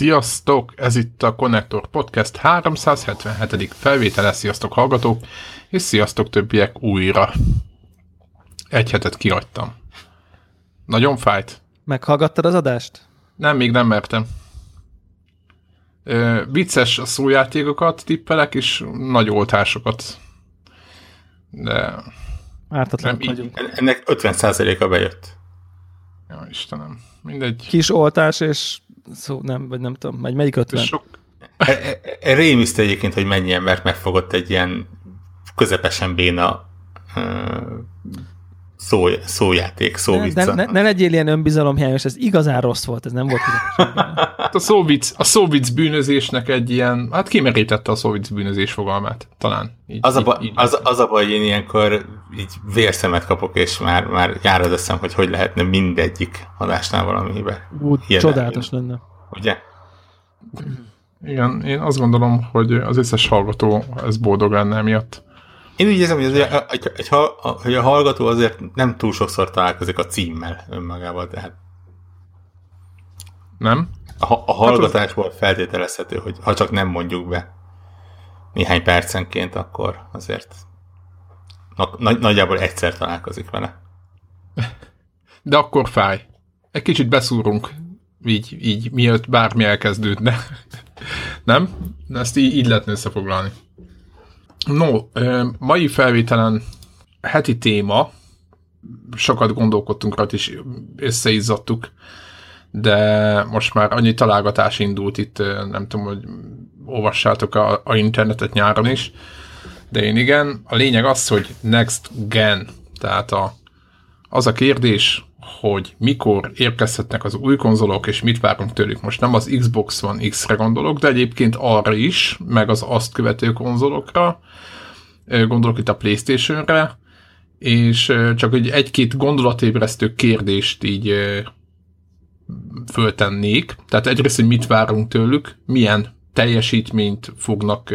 Sziasztok! Ez itt a Connector Podcast 377. felvétele. Sziasztok hallgatók, és sziasztok többiek újra. Egy hetet kihagytam. Nagyon fájt. Meghallgattad az adást? Nem, még nem mertem. Ö, vicces a szójátékokat tippelek, és nagy oltásokat. De... Ártatlanok vagyunk. Ennek 50%-a bejött. Ja, Istenem. Mindegy. Kis oltás, és szó, nem, vagy nem tudom, megy, melyik 50? Sok, E- e- e- Rémisztő egyébként, hogy mennyi embert megfogott egy ilyen közepesen béna szó, szójáték, ne, szóvicca. ne, ne, ne legyél ilyen önbizalomhiányos, ez igazán rossz volt, ez nem volt igazán. Hát a szóvic, a szóvic bűnözésnek egy ilyen, hát kimerítette a szóvic bűnözés fogalmát, talán. Így, Az a, így- baj, így- az, az a baj, hogy én ilyenkor így vérszemet kapok, és már, már jár az eszem, hogy hogy lehetne mindegyik adásnál valamibe. Ú, Hihetetlen. csodálatos lenne. Ugye? Igen, én azt gondolom, hogy az összes hallgató ez boldog lenne emiatt. Én úgy érzem, hogy, azért, a- hogy, hogy, hogy a hallgató azért nem túl sokszor találkozik a címmel önmagával, tehát Nem? a, a hallgatásból feltételezhető, hogy ha csak nem mondjuk be néhány percenként, akkor azért na, nagy, nagyjából egyszer találkozik vele. De akkor fáj. Egy kicsit beszúrunk, így, így mielőtt bármi elkezdődne. Nem? Ezt így, így lehetne összefoglalni. No, mai felvételen heti téma, sokat gondolkodtunk rajta is, összeizzadtuk, de most már annyi találgatás indult itt, nem tudom, hogy olvassátok a, a internetet nyáron is, de én igen. A lényeg az, hogy next gen, tehát a, az a kérdés, hogy mikor érkezhetnek az új konzolok, és mit várunk tőlük. Most nem az Xbox One X-re gondolok, de egyébként arra is, meg az azt követő konzolokra, gondolok itt a Playstation-re, és csak egy egy-két gondolatébresztő kérdést így föltennék. Tehát egyrészt, hogy mit várunk tőlük, milyen teljesítményt fognak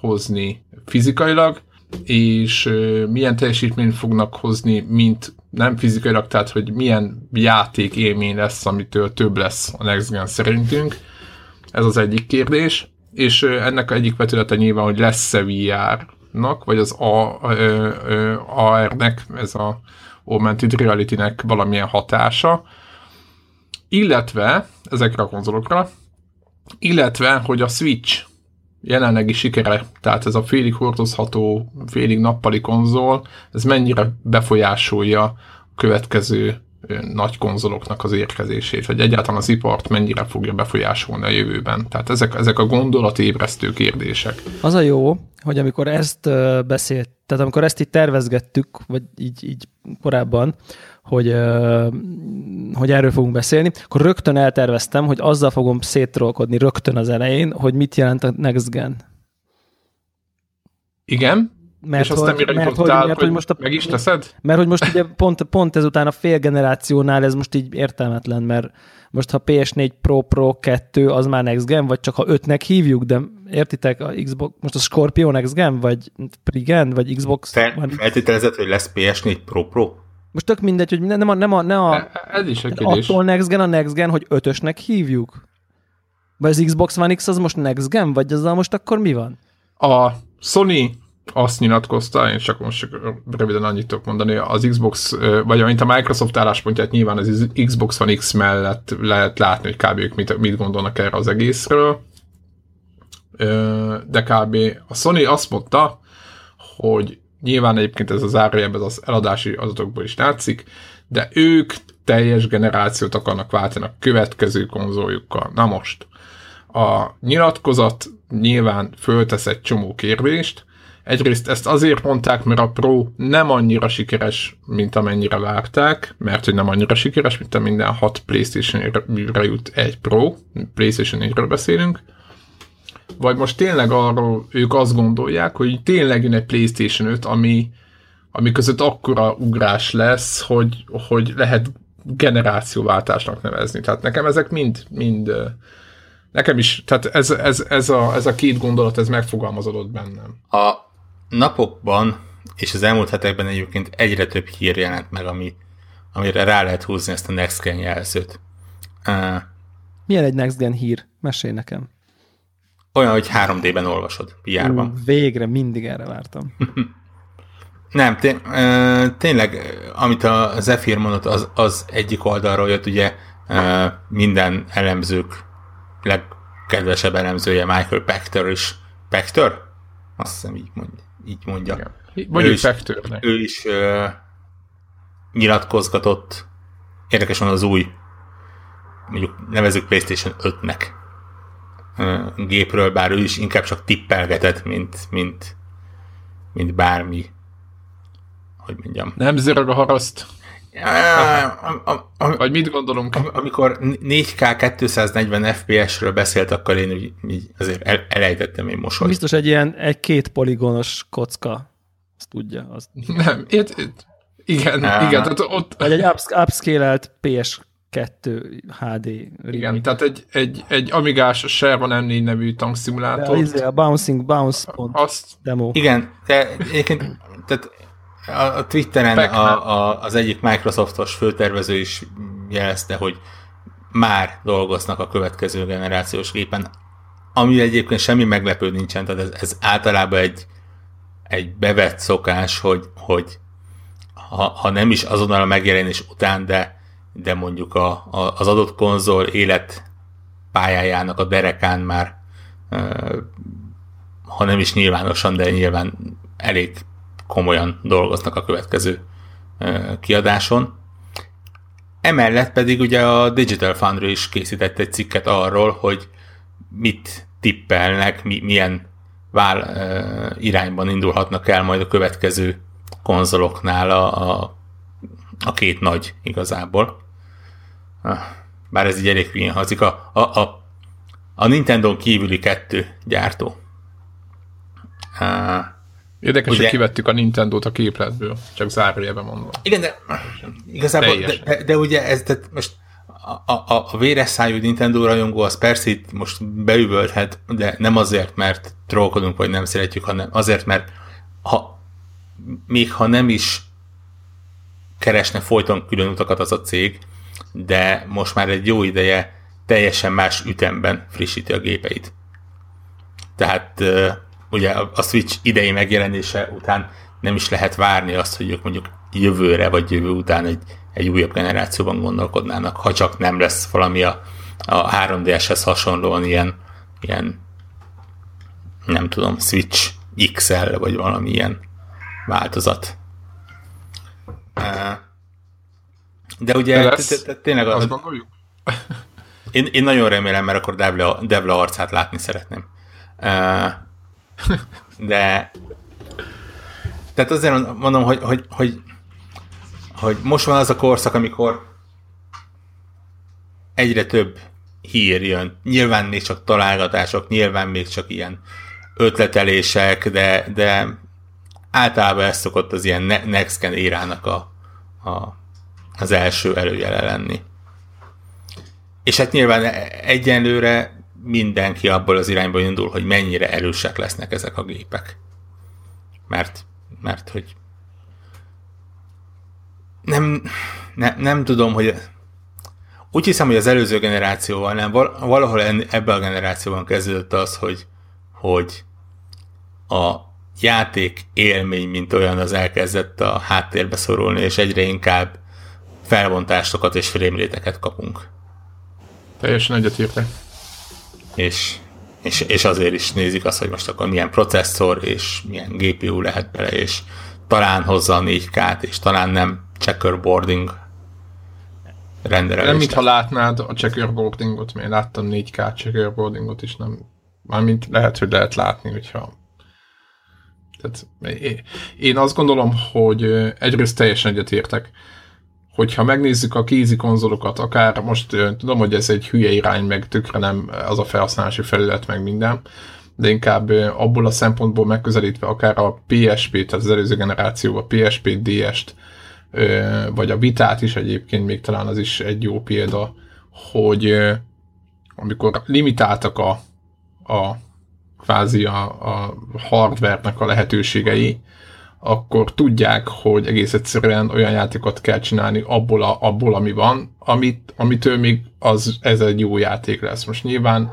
hozni fizikailag, és milyen teljesítményt fognak hozni, mint nem fizikailag, tehát hogy milyen játék élmény lesz, amitől több lesz a Next Gen szerintünk. Ez az egyik kérdés. És ennek egyik vetülete nyilván, hogy lesz-e VR-nak, vagy az AR-nek, ez a Augmented Reality-nek valamilyen hatása, illetve ezekre a konzolokra, illetve, hogy a Switch jelenlegi sikere, tehát ez a félig hordozható, félig nappali konzol, ez mennyire befolyásolja a következő nagy konzoloknak az érkezését, vagy egyáltalán az ipart mennyire fogja befolyásolni a jövőben. Tehát ezek, ezek a gondolatébresztő kérdések. Az a jó, hogy amikor ezt beszélt, tehát amikor ezt így tervezgettük, vagy így, így korábban, hogy, hogy erről fogunk beszélni, akkor rögtön elterveztem, hogy azzal fogom széttrolkodni rögtön az elején, hogy mit jelent a Next Gen. Igen? Mert és aztán mire mert, hogy, mert, hogy most a, meg is teszed? Mert hogy most ugye pont, pont ezután a fél generációnál ez most így értelmetlen, mert most ha PS4 Pro Pro 2 az már Next Gen, vagy csak ha 5-nek hívjuk, de értitek, a Xbox, most a Scorpio Next Gen, vagy Prigen, vagy Xbox Fel, One. feltételezett, hogy lesz PS4 Pro Pro? Most tök mindegy, hogy ne, nem a, nem a, ne a E- Ez is egy kérdés. attól Next Gen a Next Gen, hogy 5-ösnek hívjuk. Vagy az Xbox One X az most Next Gen, vagy azzal most akkor mi van? A Sony azt nyilatkozta, én csak most csak röviden annyit tudok mondani, az Xbox, vagy amint a Microsoft álláspontját nyilván az Xbox One X mellett lehet látni, hogy kb. ők mit, mit gondolnak erre az egészről. De kb. a Sony azt mondta, hogy nyilván egyébként ez az zárójelben az eladási adatokból is látszik, de ők teljes generációt akarnak váltani a következő konzoljukkal. Na most, a nyilatkozat nyilván föltesz egy csomó kérdést, Egyrészt ezt azért mondták, mert a Pro nem annyira sikeres, mint amennyire várták, mert hogy nem annyira sikeres, mint a minden hat PlayStation-re jut egy Pro, PlayStation 4-ről beszélünk, vagy most tényleg arról ők azt gondolják, hogy tényleg jön egy PlayStation 5, ami, ami között akkora ugrás lesz, hogy, hogy lehet generációváltásnak nevezni. Tehát nekem ezek mind, mind nekem is, tehát ez, ez, ez, a, ez a két gondolat, ez megfogalmazódott bennem. A napokban és az elmúlt hetekben egyébként egyre több hír jelent meg, ami, amire rá lehet húzni ezt a Next Gen jelzőt. Uh, Milyen egy Next Gen hír? Mesélj nekem. Olyan, hogy 3D-ben olvasod PR-ban. Végre mindig erre vártam. Nem, té- tényleg, amit a Zephyr mondott, az, az egyik oldalról jött, ugye minden elemzők legkedvesebb elemzője Michael Pachter is. Pachter? Azt hiszem így mondja. Így mondja. Igen. Mondjuk ő is, ő is uh, nyilatkozgatott. Érdekes van az új, mondjuk nevezük PlayStation 5-nek uh, gépről, bár ő is inkább csak tippelgetett, mint, mint, mint bármi hogy mondjam. Nem zörög a haraszt. Vagy mit gondolunk? Amikor 4K 240 FPS-ről beszélt, akkor én úgy, így azért el, elejtettem én mosolyt. Biztos egy ilyen egy két poligonos kocka. Azt tudja. Azt. Nem, itt, itt, igen, uh, igen. Tehát ott... Vagy egy upscale-elt PS 2 HD. Igen, tehát egy, egy, egy Amigás Sherman M4 nevű tankszimulátor. Izé, a Bouncing Bounce pont azt, demo. Igen, de egyébként tehát a, a Twitteren a, a, az egyik Microsoftos főtervező is jelezte, hogy már dolgoznak a következő generációs gépen, ami egyébként semmi meglepő nincsen, tehát ez, ez általában egy, egy bevett szokás, hogy, hogy ha, ha nem is azonnal a megjelenés után, de, de mondjuk a, a, az adott konzol élet pályájának a derekán már ha nem is nyilvánosan, de nyilván elég komolyan dolgoznak a következő kiadáson. Emellett pedig ugye a Digital Foundry is készített egy cikket arról, hogy mit tippelnek, mi, milyen vál irányban indulhatnak el majd a következő konzoloknál a, a, a két nagy igazából. Bár ez így elég hülyén hazik. A, a, a, a Nintendo kívüli kettő gyártó. Érdekes, Ugye, hogy kivettük a Nintendo-t a képletből, csak zárójelben mondom. Igen, de igazából, de, de, de, ugye ez, de most a, a, a véres szájú Nintendo rajongó az persze itt most beüvölthet, de nem azért, mert trollkodunk, vagy nem szeretjük, hanem azért, mert ha, még ha nem is keresne folyton külön utakat az a cég, de most már egy jó ideje teljesen más ütemben frissíti a gépeit. Tehát ugye a Switch idei megjelenése után nem is lehet várni azt, hogy ők mondjuk jövőre vagy jövő után egy, egy újabb generációban gondolkodnának, ha csak nem lesz valami a, a 3DS-hez hasonlóan ilyen, ilyen nem tudom, Switch XL, vagy valami ilyen változat. De ugye tényleg az... Én, én nagyon remélem, mert akkor Devla, Devla arcát látni szeretném. De tehát azért mondom, hogy, hogy, hogy, hogy most van az a korszak, amikor egyre több hír jön. Nyilván még csak találgatások, nyilván még csak ilyen ötletelések, de, de általában ez szokott az ilyen next gen érának a, a, az első előjele lenni. És hát nyilván egyenlőre mindenki abból az irányból indul, hogy mennyire erősek lesznek ezek a gépek. Mert, mert hogy nem, ne, nem tudom, hogy úgy hiszem, hogy az előző generációval nem, valahol ebben a generációban kezdődött az, hogy, hogy a játék élmény, mint olyan, az elkezdett a háttérbe szorulni, és egyre inkább felbontásokat és frémléteket kapunk. Teljesen egyetértek és, és, és azért is nézik azt, hogy most akkor milyen processzor és milyen GPU lehet bele, és talán hozza a 4K-t, és talán nem checkerboarding rendelés. Nem, mintha látnád a checkerboardingot, mert láttam 4K checkerboardingot is, nem, mármint lehet, hogy lehet látni, hogyha Tehát én azt gondolom, hogy egyrészt teljesen egyetértek, hogyha megnézzük a kézi konzolokat, akár most tudom, hogy ez egy hülye irány, meg tökre nem az a felhasználási felület, meg minden, de inkább abból a szempontból megközelítve akár a PSP, tehát az előző generáció, a PSP DS-t, vagy a Vitát is egyébként még talán az is egy jó példa, hogy amikor limitáltak a, a kvázi a, a hardware-nek a lehetőségei, akkor tudják, hogy egész egyszerűen olyan játékot kell csinálni abból, a, abból ami van, amit, amitől még az, ez egy jó játék lesz. Most nyilván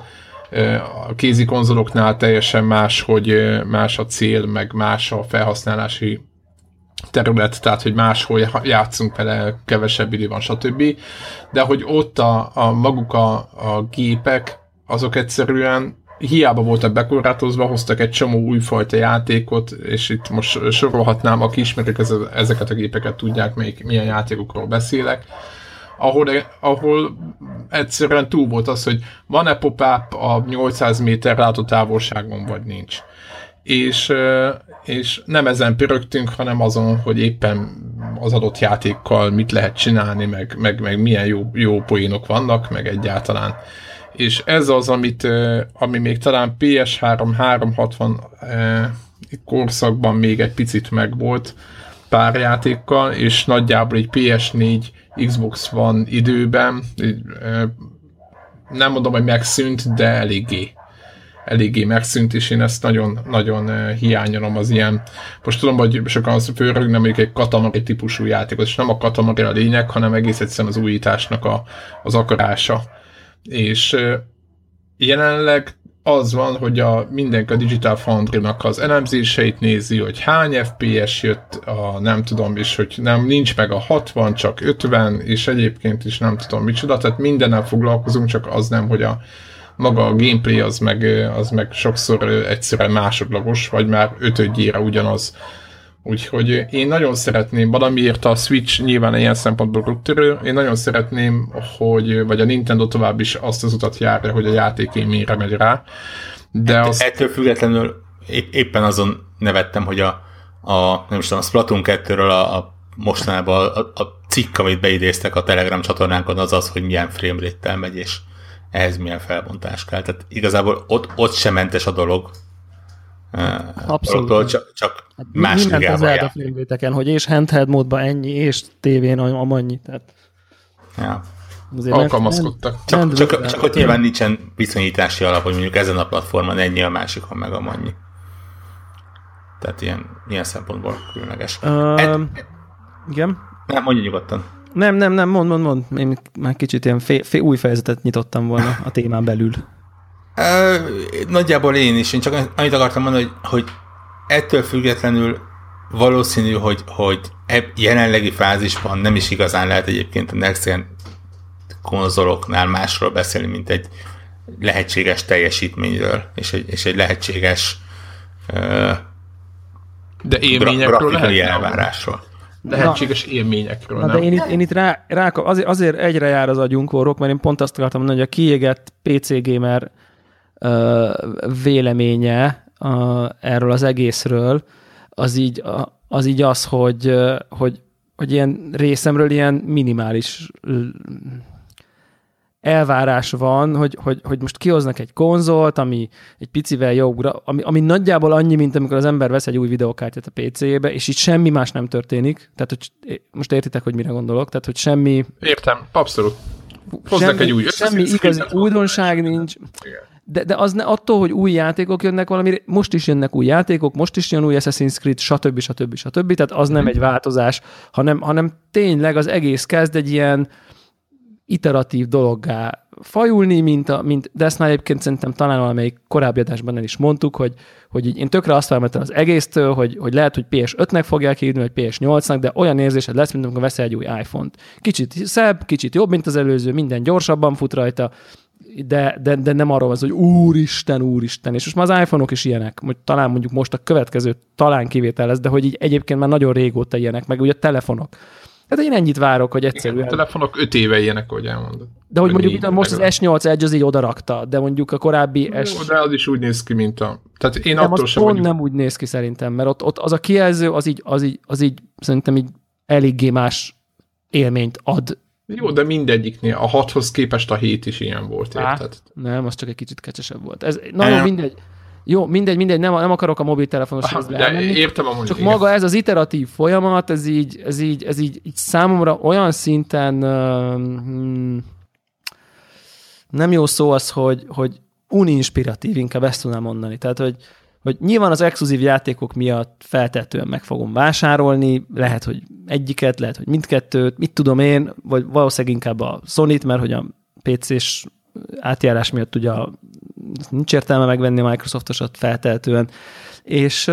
a kézi konzoloknál teljesen más, hogy más a cél, meg más a felhasználási terület, tehát hogy máshol játszunk vele, kevesebb idő van, stb. De hogy ott a, a maguk a, a gépek, azok egyszerűen hiába voltak bekorlátozva, hoztak egy csomó újfajta játékot, és itt most sorolhatnám, aki ismerik ezeket a gépeket, tudják, melyik, milyen játékokról beszélek, ahol, ahol egyszerűen túl volt az, hogy van-e pop a 800 méter látótávolságon, vagy nincs. És, és nem ezen pörögtünk, hanem azon, hogy éppen az adott játékkal mit lehet csinálni, meg, meg, meg milyen jó, jó poénok vannak, meg egyáltalán és ez az, amit, ami még talán PS3 360 korszakban még egy picit megvolt pár játékkal, és nagyjából egy PS4 Xbox van időben, nem mondom, hogy megszűnt, de eléggé eléggé megszűnt, és én ezt nagyon, nagyon hiányolom az ilyen, most tudom, hogy sokan az főrögnek mondjuk egy katamari típusú játékot, és nem a katamari a lényeg, hanem egész egyszerűen az újításnak a, az akarása és jelenleg az van, hogy a, mindenki a Digital Foundry-nak az elemzéseit nézi, hogy hány FPS jött, a, nem tudom, és hogy nem, nincs meg a 60, csak 50, és egyébként is nem tudom micsoda, tehát mindennel foglalkozunk, csak az nem, hogy a maga a gameplay az meg, az meg sokszor egyszerűen másodlagos, vagy már ötödjére ugyanaz Úgyhogy én nagyon szeretném, valamiért a Switch nyilván ilyen szempontból úttörő, én nagyon szeretném, hogy, vagy a Nintendo tovább is azt az utat járja, hogy a játék élményre megy rá. De Ett, az... Ettől függetlenül éppen azon nevettem, hogy a, a nem tudom, a Splatoon 2-ről a, a mostanában a, a cikk, amit beidéztek a Telegram csatornánkon, az az, hogy milyen framerate megy, és ehhez milyen felbontás kell. Tehát igazából ott, ott sem mentes a dolog, Abszolút. Csak, csak hát más Mindent az Zelda filmvéteken, hogy és handheld módban ennyi, és tévén amannyi. Tehát... Ja. Alkalmazkodtak. Csak, csak, csak, csak hogy nyilván nincsen viszonyítási alap, hogy mondjuk ezen a platformon ennyi, a másikon meg amannyi. Tehát ilyen, ilyen szempontból különleges. Uh, Ed, igen? Nem, mondja nyugodtan. Nem, nem, nem, mond, mond, mond. Én már kicsit ilyen fé, fé, új fejezetet nyitottam volna a témán belül. Nagyjából én is, én csak annyit akartam mondani, hogy, hogy ettől függetlenül valószínű, hogy, hogy jelenlegi fázisban nem is igazán lehet egyébként a Next Gen konzoloknál másról beszélni, mint egy lehetséges teljesítményről, és egy, és egy lehetséges uh, de élményekről grafikai elvárásról. Lehetséges na, élményekről, na, nem? De én itt, én itt rá, rá azért, azért egyre jár az agyunk, mert én pont azt akartam mondani, hogy a kiégett PC gamer véleménye erről az egészről, az így az, így az hogy, hogy, hogy ilyen részemről ilyen minimális elvárás van, hogy, hogy, hogy most kihoznak egy konzolt, ami egy picivel jobbra, ami, ami nagyjából annyi, mint amikor az ember vesz egy új videokártyát a PC-be, és itt semmi más nem történik. Tehát, hogy most értitek, hogy mire gondolok? Tehát, hogy semmi... Értem, abszolút. Hozzák semmi, egy új Semmi igazi újdonság nincs. Igen de, de az ne, attól, hogy új játékok jönnek valami, most is jönnek új játékok, most is jön új Assassin's Creed, stb. stb. stb. Tehát az nem egy változás, hanem, hanem tényleg az egész kezd egy ilyen iteratív dologgá fajulni, mint, a, mint de ezt már egyébként szerintem talán valamelyik korábbi adásban el is mondtuk, hogy, hogy én tökre azt felmentem az egésztől, hogy, hogy lehet, hogy PS5-nek fogják hívni, vagy PS8-nak, de olyan érzésed lesz, mint amikor veszel egy új iPhone-t. Kicsit szebb, kicsit jobb, mint az előző, minden gyorsabban fut rajta, de, de, de nem arról van hogy úristen, úristen, és most már az iPhone-ok is ilyenek, hogy talán mondjuk most a következő talán kivétel lesz, de hogy így egyébként már nagyon régóta ilyenek, meg ugye a telefonok. Hát én ennyit várok, hogy egyszerűen... Igen, a telefonok 5 éve ilyenek, hogy elmondod. De hogy mondjuk itt most az S8 Edge az így odarakta, de mondjuk a korábbi S... Jó, de az is úgy néz ki, mint a... Tehát én nem, attól sem pont nem úgy néz ki szerintem, mert ott, ott az a kijelző, az így, az így, az így szerintem így eléggé más élményt ad. Jó, de mindegyiknél, a 6-hoz képest a 7 is ilyen volt, érted? Nem, az csak egy kicsit kecsesebb volt. Ez, na jó, mindegy. Jó, mindegy, mindegy, nem, nem akarok a mobiltelefonos ah, de értem a Csak igen. maga ez az iteratív folyamat, ez így, ez így, ez így, így számomra olyan szinten uh, nem jó szó az, hogy, hogy uninspiratív, inkább ezt tudnám mondani. Tehát, hogy, hogy nyilván az exkluzív játékok miatt feltetően meg fogom vásárolni, lehet, hogy egyiket, lehet, hogy mindkettőt, mit tudom én, vagy valószínűleg inkább a Sony-t, mert hogy a PC-s átjárás miatt ugye nincs értelme megvenni a Microsoftosat feltehetően, és,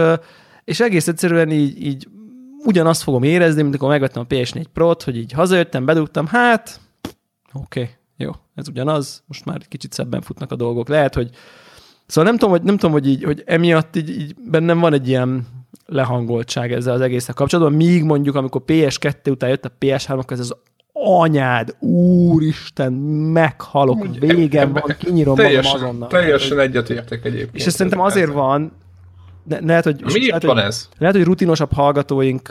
és egész egyszerűen így, így ugyanazt fogom érezni, mint amikor megvettem a PS4 Pro-t, hogy így hazajöttem, bedugtam, hát oké, okay, jó, ez ugyanaz, most már kicsit szebben futnak a dolgok. Lehet, hogy Szóval nem tudom, hogy, nem tudom, hogy, így, hogy emiatt így, így bennem van egy ilyen lehangoltság ezzel az egészet kapcsolatban, míg mondjuk, amikor PS2 után jött a PS3, ez az anyád, úristen, meghalok, végem van, kinyírom teljesen, magam azonnal. Teljesen egyetértek egyébként. És ez szerintem azért van, de lehet, hogy, Miért lehet, van hogy, ez? Lehet, hogy rutinosabb hallgatóink,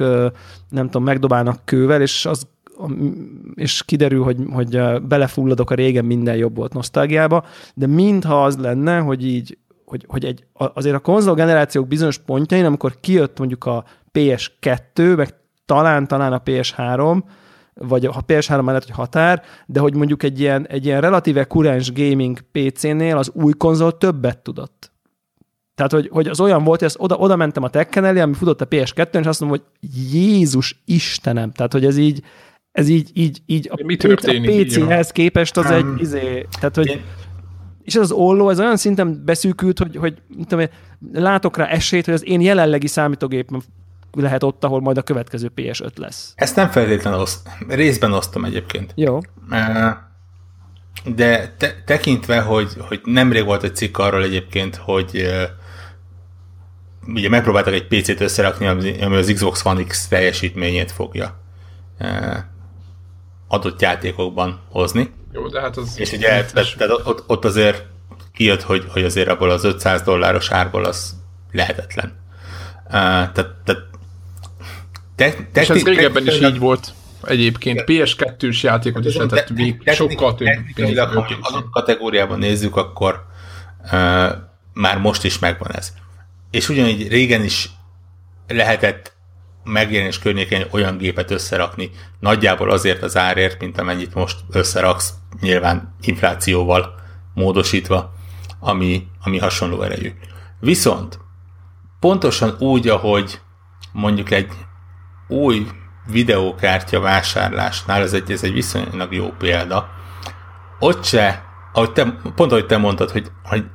nem tudom, megdobálnak kővel, és az és kiderül, hogy, hogy belefulladok a régen minden jobb volt nosztalgiába, de mintha az lenne, hogy így, hogy, hogy egy, azért a konzol generációk bizonyos pontjain, amikor kijött mondjuk a PS2, meg talán-talán a PS3, vagy ha PS3 mellett, hogy határ, de hogy mondjuk egy ilyen, egy ilyen relatíve kurens gaming PC-nél az új konzol többet tudott. Tehát, hogy, hogy az olyan volt, hogy ezt oda, oda mentem a Tekken elé, ami futott a PS2-n, és azt mondom, hogy Jézus Istenem, tehát, hogy ez így, ez így, így, így a, Mi történik, a PC-hez képest az egy, izé, tehát, hogy és ez az olló, ez olyan szinten beszűkült, hogy, hogy tudom, látok rá esélyt, hogy az én jelenlegi számítógépem lehet ott, ahol majd a következő PS5 lesz. Ezt nem feltétlenül oszt, részben osztom egyébként. Jó. De te, tekintve, hogy, hogy nemrég volt egy cikk arról egyébként, hogy ugye megpróbáltak egy PC-t összerakni, ami az Xbox One X teljesítményét fogja adott játékokban hozni. Jó, de hát az... És ugye tehát, tehát ott, ott azért kijött, hogy, hogy azért abból az 500 dolláros árból az lehetetlen. Uh, tehát, tehát te, te, és ez régebben is így volt egyébként. PS2-s játékot is lehetett még sokkal több pénzt. Ha azon kategóriában nézzük, akkor uh, már most is megvan ez. És ugyanígy régen is lehetett megjelenés környékén olyan gépet összerakni, nagyjából azért az árért, mint amennyit most összeraksz, nyilván inflációval módosítva, ami, ami hasonló erejű. Viszont pontosan úgy, ahogy mondjuk egy új videókártya vásárlásnál, ez egy, ez egy viszonylag jó példa, ott se, ahogy te, pont ahogy te mondtad, hogy, hogy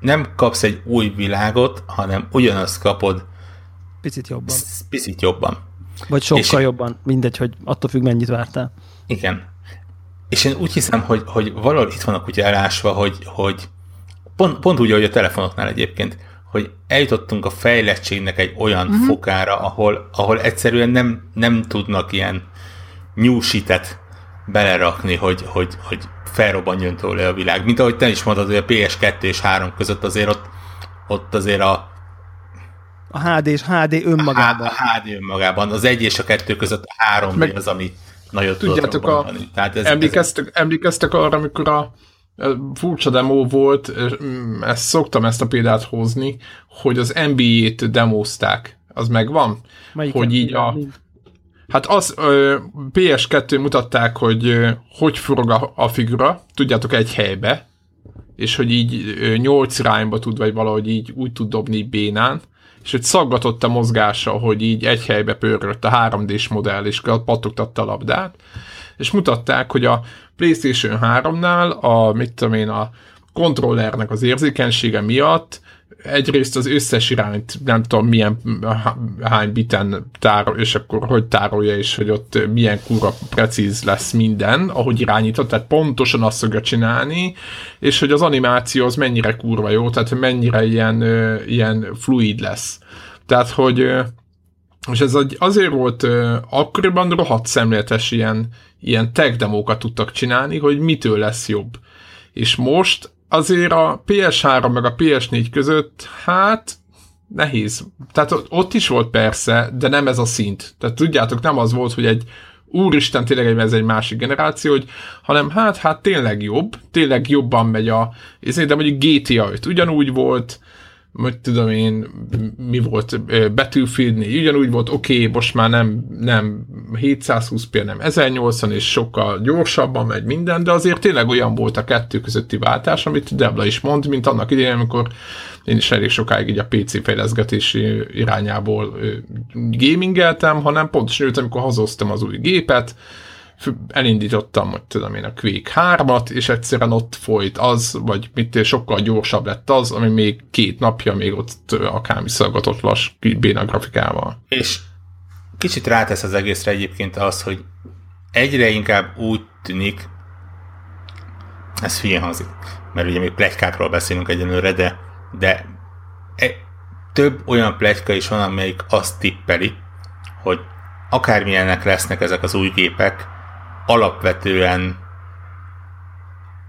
nem kapsz egy új világot, hanem ugyanazt kapod Picit jobban. Picit jobban. Vagy sokkal és, jobban, mindegy, hogy attól függ, mennyit vártál. Igen. És én úgy hiszem, hogy, hogy valahol itt vannak ugye elásva, hogy, hogy pont, pont úgy, ahogy a telefonoknál egyébként, hogy eljutottunk a fejlettségnek egy olyan uh-huh. fokára, ahol, ahol egyszerűen nem, nem tudnak ilyen nyúsitet belerakni, hogy, hogy, hogy felrobbanjon tőle a világ. Mint ahogy te is mondtad, hogy a PS2 és 3 között azért ott, ott azért a, a HD és HD önmagában. A HD önmagában. Az egy és a kettő között a három Meg, az, ami nagyon tudjátok, a, Tehát ez, emlékeztek, ez... emlékeztek arra, amikor a furcsa demo volt, mm, ezt szoktam ezt a példát hozni, hogy az NBA-t demozták. Az megvan? Melyik hogy így a... Hát az PS2 mutatták, hogy hogy forog a, a figura, tudjátok, egy helybe, és hogy így nyolc irányba tud, vagy valahogy így úgy tud dobni bénán, és hogy szaggatott a mozgása, hogy így egy helybe pörgött a 3D-s modell, és pattogtatta a labdát, és mutatták, hogy a PlayStation 3-nál a, mit tudom én, a kontrollernek az érzékenysége miatt egyrészt az összes irányt, nem tudom milyen, hány biten tárol, és akkor hogy tárolja, és hogy ott milyen kura precíz lesz minden, ahogy irányított, tehát pontosan azt fogja csinálni, és hogy az animáció az mennyire kurva jó, tehát mennyire ilyen, ilyen fluid lesz. Tehát, hogy és ez azért volt akkoriban rohadt szemléletes ilyen, ilyen tech demókat tudtak csinálni, hogy mitől lesz jobb. És most azért a PS3 meg a PS4 között, hát nehéz. Tehát ott is volt persze, de nem ez a szint. Tehát tudjátok, nem az volt, hogy egy úristen, tényleg ez egy másik generáció, hogy, hanem hát, hát tényleg jobb, tényleg jobban megy a, de mondjuk GTA 5 ugyanúgy volt, hogy tudom én, mi volt, Battlefield 4, ugyanúgy volt, oké, okay, most már nem, nem 720p, nem 1080, és sokkal gyorsabban megy minden, de azért tényleg olyan volt a kettő közötti váltás, amit Debla is mond, mint annak idején, amikor én is elég sokáig így a PC fejleszgetési irányából gamingeltem, hanem pontosan őt, amikor hazoztam az új gépet, elindítottam, hogy tudom én, a Quake 3-at, és egyszerűen ott folyt az, vagy mit sokkal gyorsabb lett az, ami még két napja még ott akár visszagatott lass béna grafikával. És kicsit rátesz az egészre egyébként az, hogy egyre inkább úgy tűnik, ez hülyén hangzik, mert ugye még plegykákról beszélünk egyenlőre, de, de e, több olyan plegyka is van, amelyik azt tippeli, hogy akármilyenek lesznek ezek az új gépek, alapvetően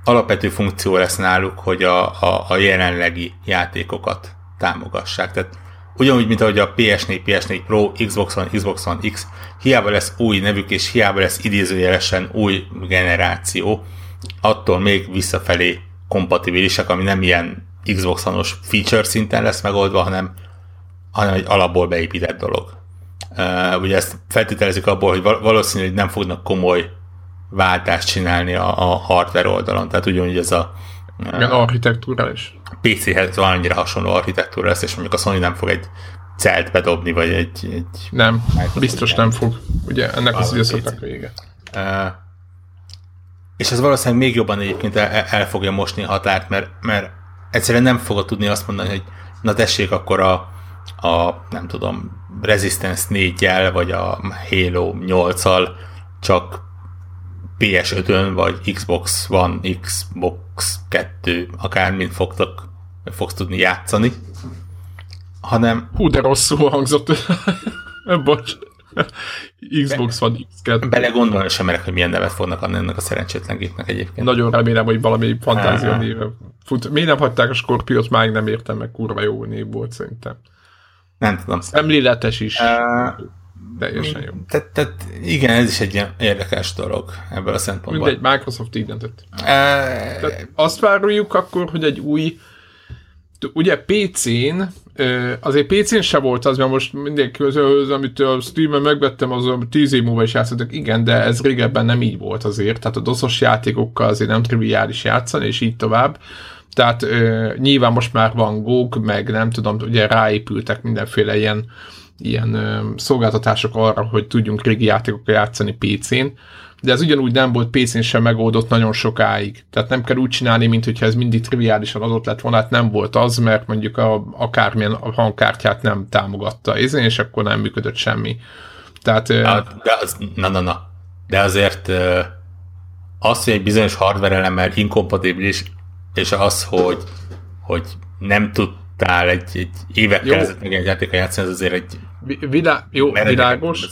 alapvető funkció lesz náluk, hogy a, a, a jelenlegi játékokat támogassák. Tehát ugyanúgy, mint ahogy a PS4, PS4 Pro, Xbox One, Xbox One X, hiába lesz új nevük, és hiába lesz idézőjelesen új generáció, attól még visszafelé kompatibilisek, ami nem ilyen Xbox One-os feature szinten lesz megoldva, hanem, hanem egy alapból beépített dolog. Uh, ugye ezt feltételezik abból, hogy valószínű, hogy nem fognak komoly váltást csinálni a, a hardware oldalon. Tehát ugyanúgy ez a igen, architektúra is. PC-hez van annyira hasonló architektúra lesz, és mondjuk a Sony nem fog egy celt bedobni, vagy egy... egy nem, biztos nem fog. Ugye ennek az időszaknak vége. Uh, és ez valószínűleg még jobban egyébként el, el fogja mosni a határt, mert, mert egyszerűen nem fogod tudni azt mondani, hogy na tessék, akkor a, a nem tudom, Resistance 4-jel, vagy a Halo 8-al csak PS5-ön, vagy Xbox One, Xbox 2, akármint fogtok, fogsz tudni játszani, hanem... Hú, de rosszul hangzott. Bocs. Xbox One X2. Bele gondolni sem merek, hogy milyen nevet fognak adni ennek a szerencsétlen gépnek egyébként. Nagyon remélem, hogy valami fantázia néve fut. Miért nem hagyták a Scorpiot, már nem értem, meg kurva jó név volt szerintem. Nem tudom. Szemléletes is. Uh, teljesen jó. Tehát, tehát igen, ez is egy ilyen érdekes dolog ebből a szempontból. Mindegy, Microsoft így döntött. E... azt várjuk akkor, hogy egy új ugye PC-n azért PC-n se volt az, mert most mindenki az, az amit a Steam-en megvettem, az 10 év múlva is játszottak. Igen, de ez régebben nem így volt azért. Tehát a doszos játékokkal azért nem triviális játszani, és így tovább. Tehát ö, nyilván most már van GOG, meg nem tudom, ugye ráépültek mindenféle ilyen ilyen ö, szolgáltatások arra, hogy tudjunk régi játékokkal játszani PC-n, de ez ugyanúgy nem volt PC-n sem megoldott nagyon sokáig. Tehát nem kell úgy csinálni, mint hogyha ez mindig triviálisan adott lett volna, hát nem volt az, mert mondjuk a, akármilyen hangkártyát nem támogatta ezén, és akkor nem működött semmi. Tehát, na, de az, na, na, na. De azért az, hogy egy bizonyos hardware elemmel inkompatibilis, és az, hogy, hogy nem tudtál egy, egy évekkel ezelőtt meg egy játéka játszani, ez azért egy Vilá- jó, világos.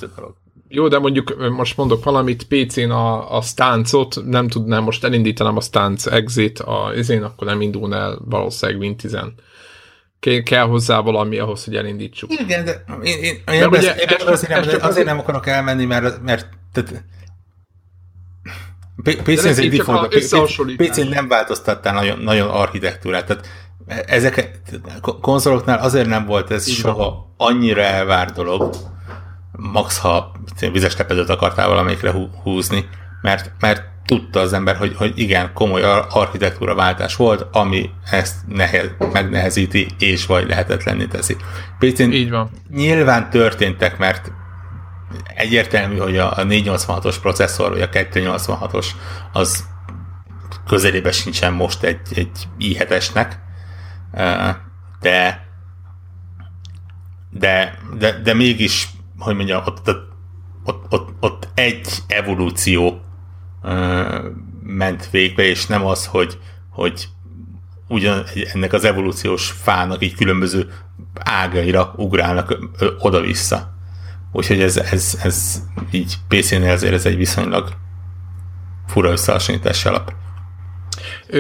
Jó, de mondjuk most mondok valamit, PC-n a, a stáncot nem tudnám most elindítanám a stánc exit, a, ezén akkor nem indul el valószínűleg Win 10 kell, kell hozzá valami ahhoz, hogy elindítsuk. Igen, de én, én, én ugye, ezt, ezt, azért, nem, azért, azért nem akarok elmenni, mert, mert tehát, PC-n ez egy default, PC-n nem változtattál nagyon, nagyon architektúrát, tehát ezek konzoloknál azért nem volt ez Igen. soha annyira elvár dolog, max ha vizes tepedőt akartál valamelyikre húzni, mert, mert tudta az ember, hogy, hogy igen, komoly architektúra váltás volt, ami ezt nehez, megnehezíti, és vagy lehetetlenné teszi. pc Így van. nyilván történtek, mert egyértelmű, hogy a 486-os processzor, vagy a 286-os az közelében sincsen most egy, egy i7-esnek, de de, de, de mégis, hogy mondjam, ott, ott, ott, ott egy evolúció ment végbe, és nem az, hogy, hogy ugyan ennek az evolúciós fának így különböző ágaira ugrálnak oda-vissza. Úgyhogy ez, ez, ez így PC-nél azért ez egy viszonylag fura összehasonlítási alap.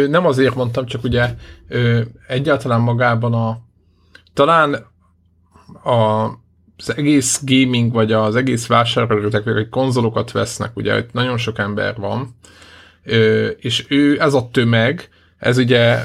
Nem azért mondtam, csak ugye egyáltalán magában a talán a az egész gaming, vagy az egész vásárlók, vagy konzolokat vesznek, ugye itt nagyon sok ember van, és ő, ez a tömeg, ez ugye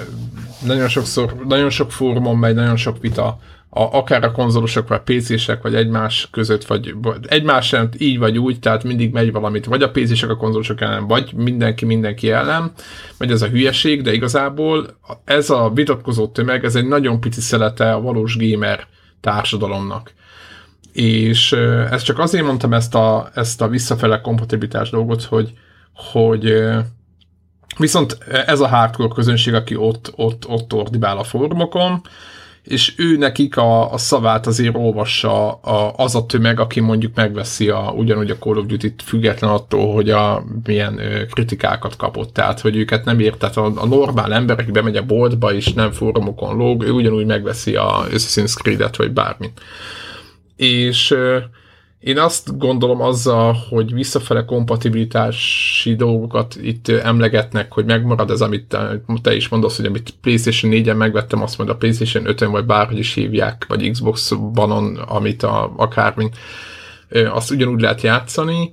nagyon sokszor, nagyon sok fórumon megy, nagyon sok vita, a, akár a konzolosok, vagy PC-sek, vagy egymás között, vagy, vagy egymás ellen így vagy úgy, tehát mindig megy valamit, vagy a PC-sek a konzolosok ellen, vagy mindenki mindenki ellen, megy ez a hülyeség, de igazából ez a vitatkozó tömeg, ez egy nagyon pici szelete a valós gamer társadalomnak. És ezt csak azért mondtam ezt a, ezt a visszafele kompatibilitás dolgot, hogy, hogy viszont ez a hardcore közönség, aki ott, ott, ott ordibál a fórumokon, és ő nekik a, a szavát azért olvassa a, az a tömeg, aki mondjuk megveszi a, ugyanúgy a Call of Duty-t független attól, hogy a milyen ö, kritikákat kapott. Tehát, hogy őket nem ért, tehát a, a normál ember, aki bemegy a boltba és nem fórumokon lóg, ő ugyanúgy megveszi a Assassin's Creed-et, vagy bármit. És ö, én azt gondolom azzal, hogy visszafele kompatibilitási dolgokat itt emlegetnek, hogy megmarad ez, amit te is mondasz, hogy amit PlayStation 4-en megvettem, azt majd a PlayStation 5-en, vagy bárhogy is hívják, vagy Xbox One-on, amit a, akármi, azt ugyanúgy lehet játszani.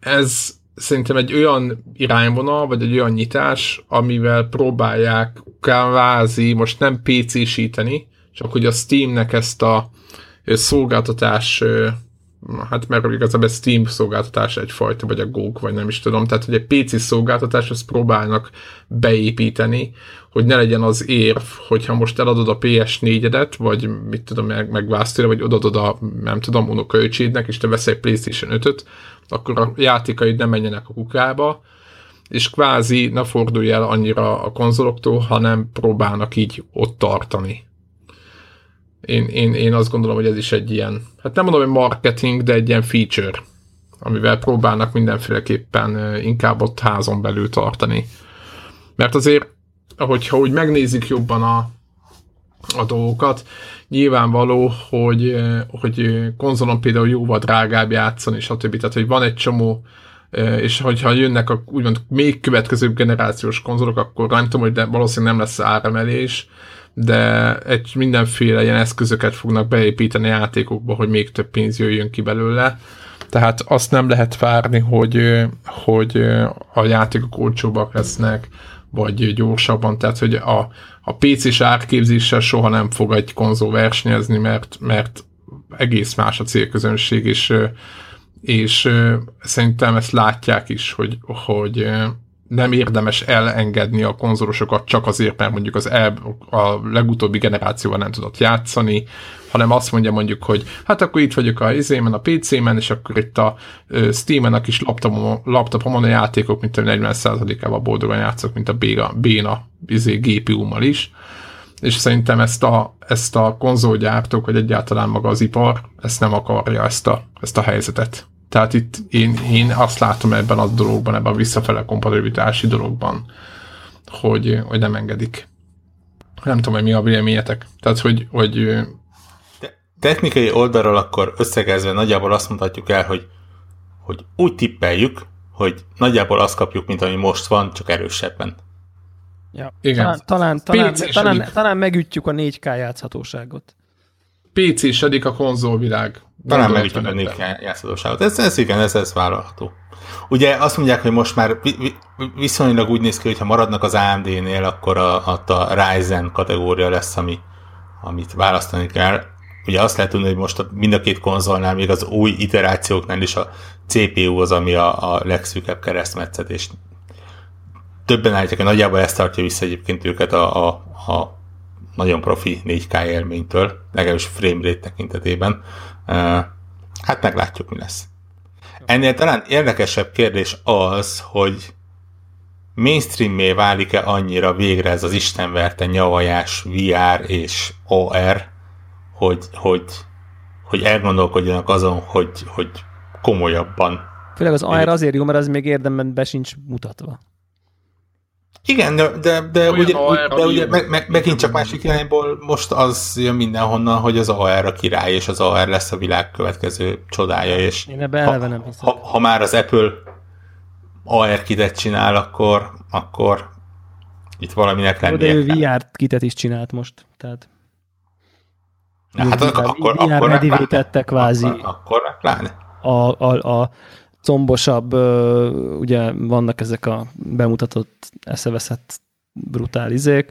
Ez szerintem egy olyan irányvonal, vagy egy olyan nyitás, amivel próbálják kvázi most nem PC-síteni, csak hogy a Steamnek ezt a szolgáltatás hát mert igazából a Steam szolgáltatás egyfajta, vagy a GOG, vagy nem is tudom, tehát hogy egy PC szolgáltatás, azt próbálnak beépíteni, hogy ne legyen az érv, hogyha most eladod a PS4-edet, vagy mit tudom, meg, megvász vagy odadod a, nem tudom, unokaöcsédnek, és te veszel egy PlayStation 5-öt, akkor a játékaid nem menjenek a kukába, és kvázi ne fordulj el annyira a konzoloktól, hanem próbálnak így ott tartani én, én, én azt gondolom, hogy ez is egy ilyen, hát nem mondom, hogy marketing, de egy ilyen feature, amivel próbálnak mindenféleképpen inkább ott házon belül tartani. Mert azért, hogyha úgy megnézik jobban a, a dolgokat, nyilvánvaló, hogy, hogy konzolon például jóval drágább játszani, stb. Tehát, hogy van egy csomó és hogyha jönnek a úgymond még következő generációs konzolok, akkor nem tudom, hogy de valószínűleg nem lesz áremelés, de egy mindenféle ilyen eszközöket fognak beépíteni játékokba, hogy még több pénz jöjjön ki belőle. Tehát azt nem lehet várni, hogy, hogy a játékok olcsóbbak lesznek, vagy gyorsabban, tehát hogy a, a PC-s árképzéssel soha nem fog egy konzol versenyezni, mert, mert egész más a célközönség, és, és szerintem ezt látják is, hogy, hogy nem érdemes elengedni a konzolosokat csak azért, mert mondjuk az el, a legutóbbi generációval nem tudott játszani, hanem azt mondja mondjuk, hogy hát akkor itt vagyok a izémen, a PC-men, és akkor itt a Steam-en a kis laptopomon, laptopomon a játékok, mint a 40%-ával boldogan játszok, mint a béna, béna izé, GPU-mal is. És szerintem ezt a, ezt a konzolgyártók, vagy egyáltalán maga az ipar, ezt nem akarja ezt a, ezt a helyzetet. Tehát itt én, én azt látom ebben a dologban, ebben a visszafele kompatibilitási dologban, hogy, hogy nem engedik. Nem tudom, hogy mi a véleményetek. Tehát, hogy, hogy technikai oldalról akkor összegezve nagyjából azt mondhatjuk el, hogy, hogy úgy tippeljük, hogy nagyjából azt kapjuk, mint ami most van, csak erősebben. Ja. Igen. Talán, talán, talán, talán, talán megütjük a 4K játszhatóságot. PC-sedik a konzolvilág. Talán meg is tudnék játszadóságot. Ez, ez igen, ez, ez vállalható. Ugye azt mondják, hogy most már viszonylag úgy néz ki, hogy ha maradnak az AMD-nél, akkor a, a, Ryzen kategória lesz, ami, amit választani kell. Ugye azt lehet tudni, hogy most mind a két konzolnál, még az új iterációknál is a CPU az, ami a, a legszűkebb keresztmetszet, és többen állítják, hogy nagyjából ezt tartja vissza egyébként őket a, a, a nagyon profi 4K élménytől, legalábbis frame rate tekintetében. Hát meglátjuk, mi lesz. Ennél talán érdekesebb kérdés az, hogy mainstream válik-e annyira végre ez az istenverte nyavajás VR és OR, hogy, hogy, hogy elgondolkodjanak azon, hogy, hogy komolyabban. Főleg az AR azért jó, mert az még érdemben be sincs mutatva. Igen, de, de, de ugye, de ugye meg, meg, megint csak másik irányból most az jön mindenhonnan, hogy az AR a király, és az AR lesz a világ következő csodája, és Én ebbe eleve nem hiszem. Ha, ha már az Apple AR kitet csinál, akkor, akkor itt valaminek lennie De ő VR kitet is csinált most, tehát Na, hát VR, akkor, VR akkor, akkor kvázi. Akkor, akkor pláne. A, a, a combosabb, ugye vannak ezek a bemutatott, eszeveszett brutál izék,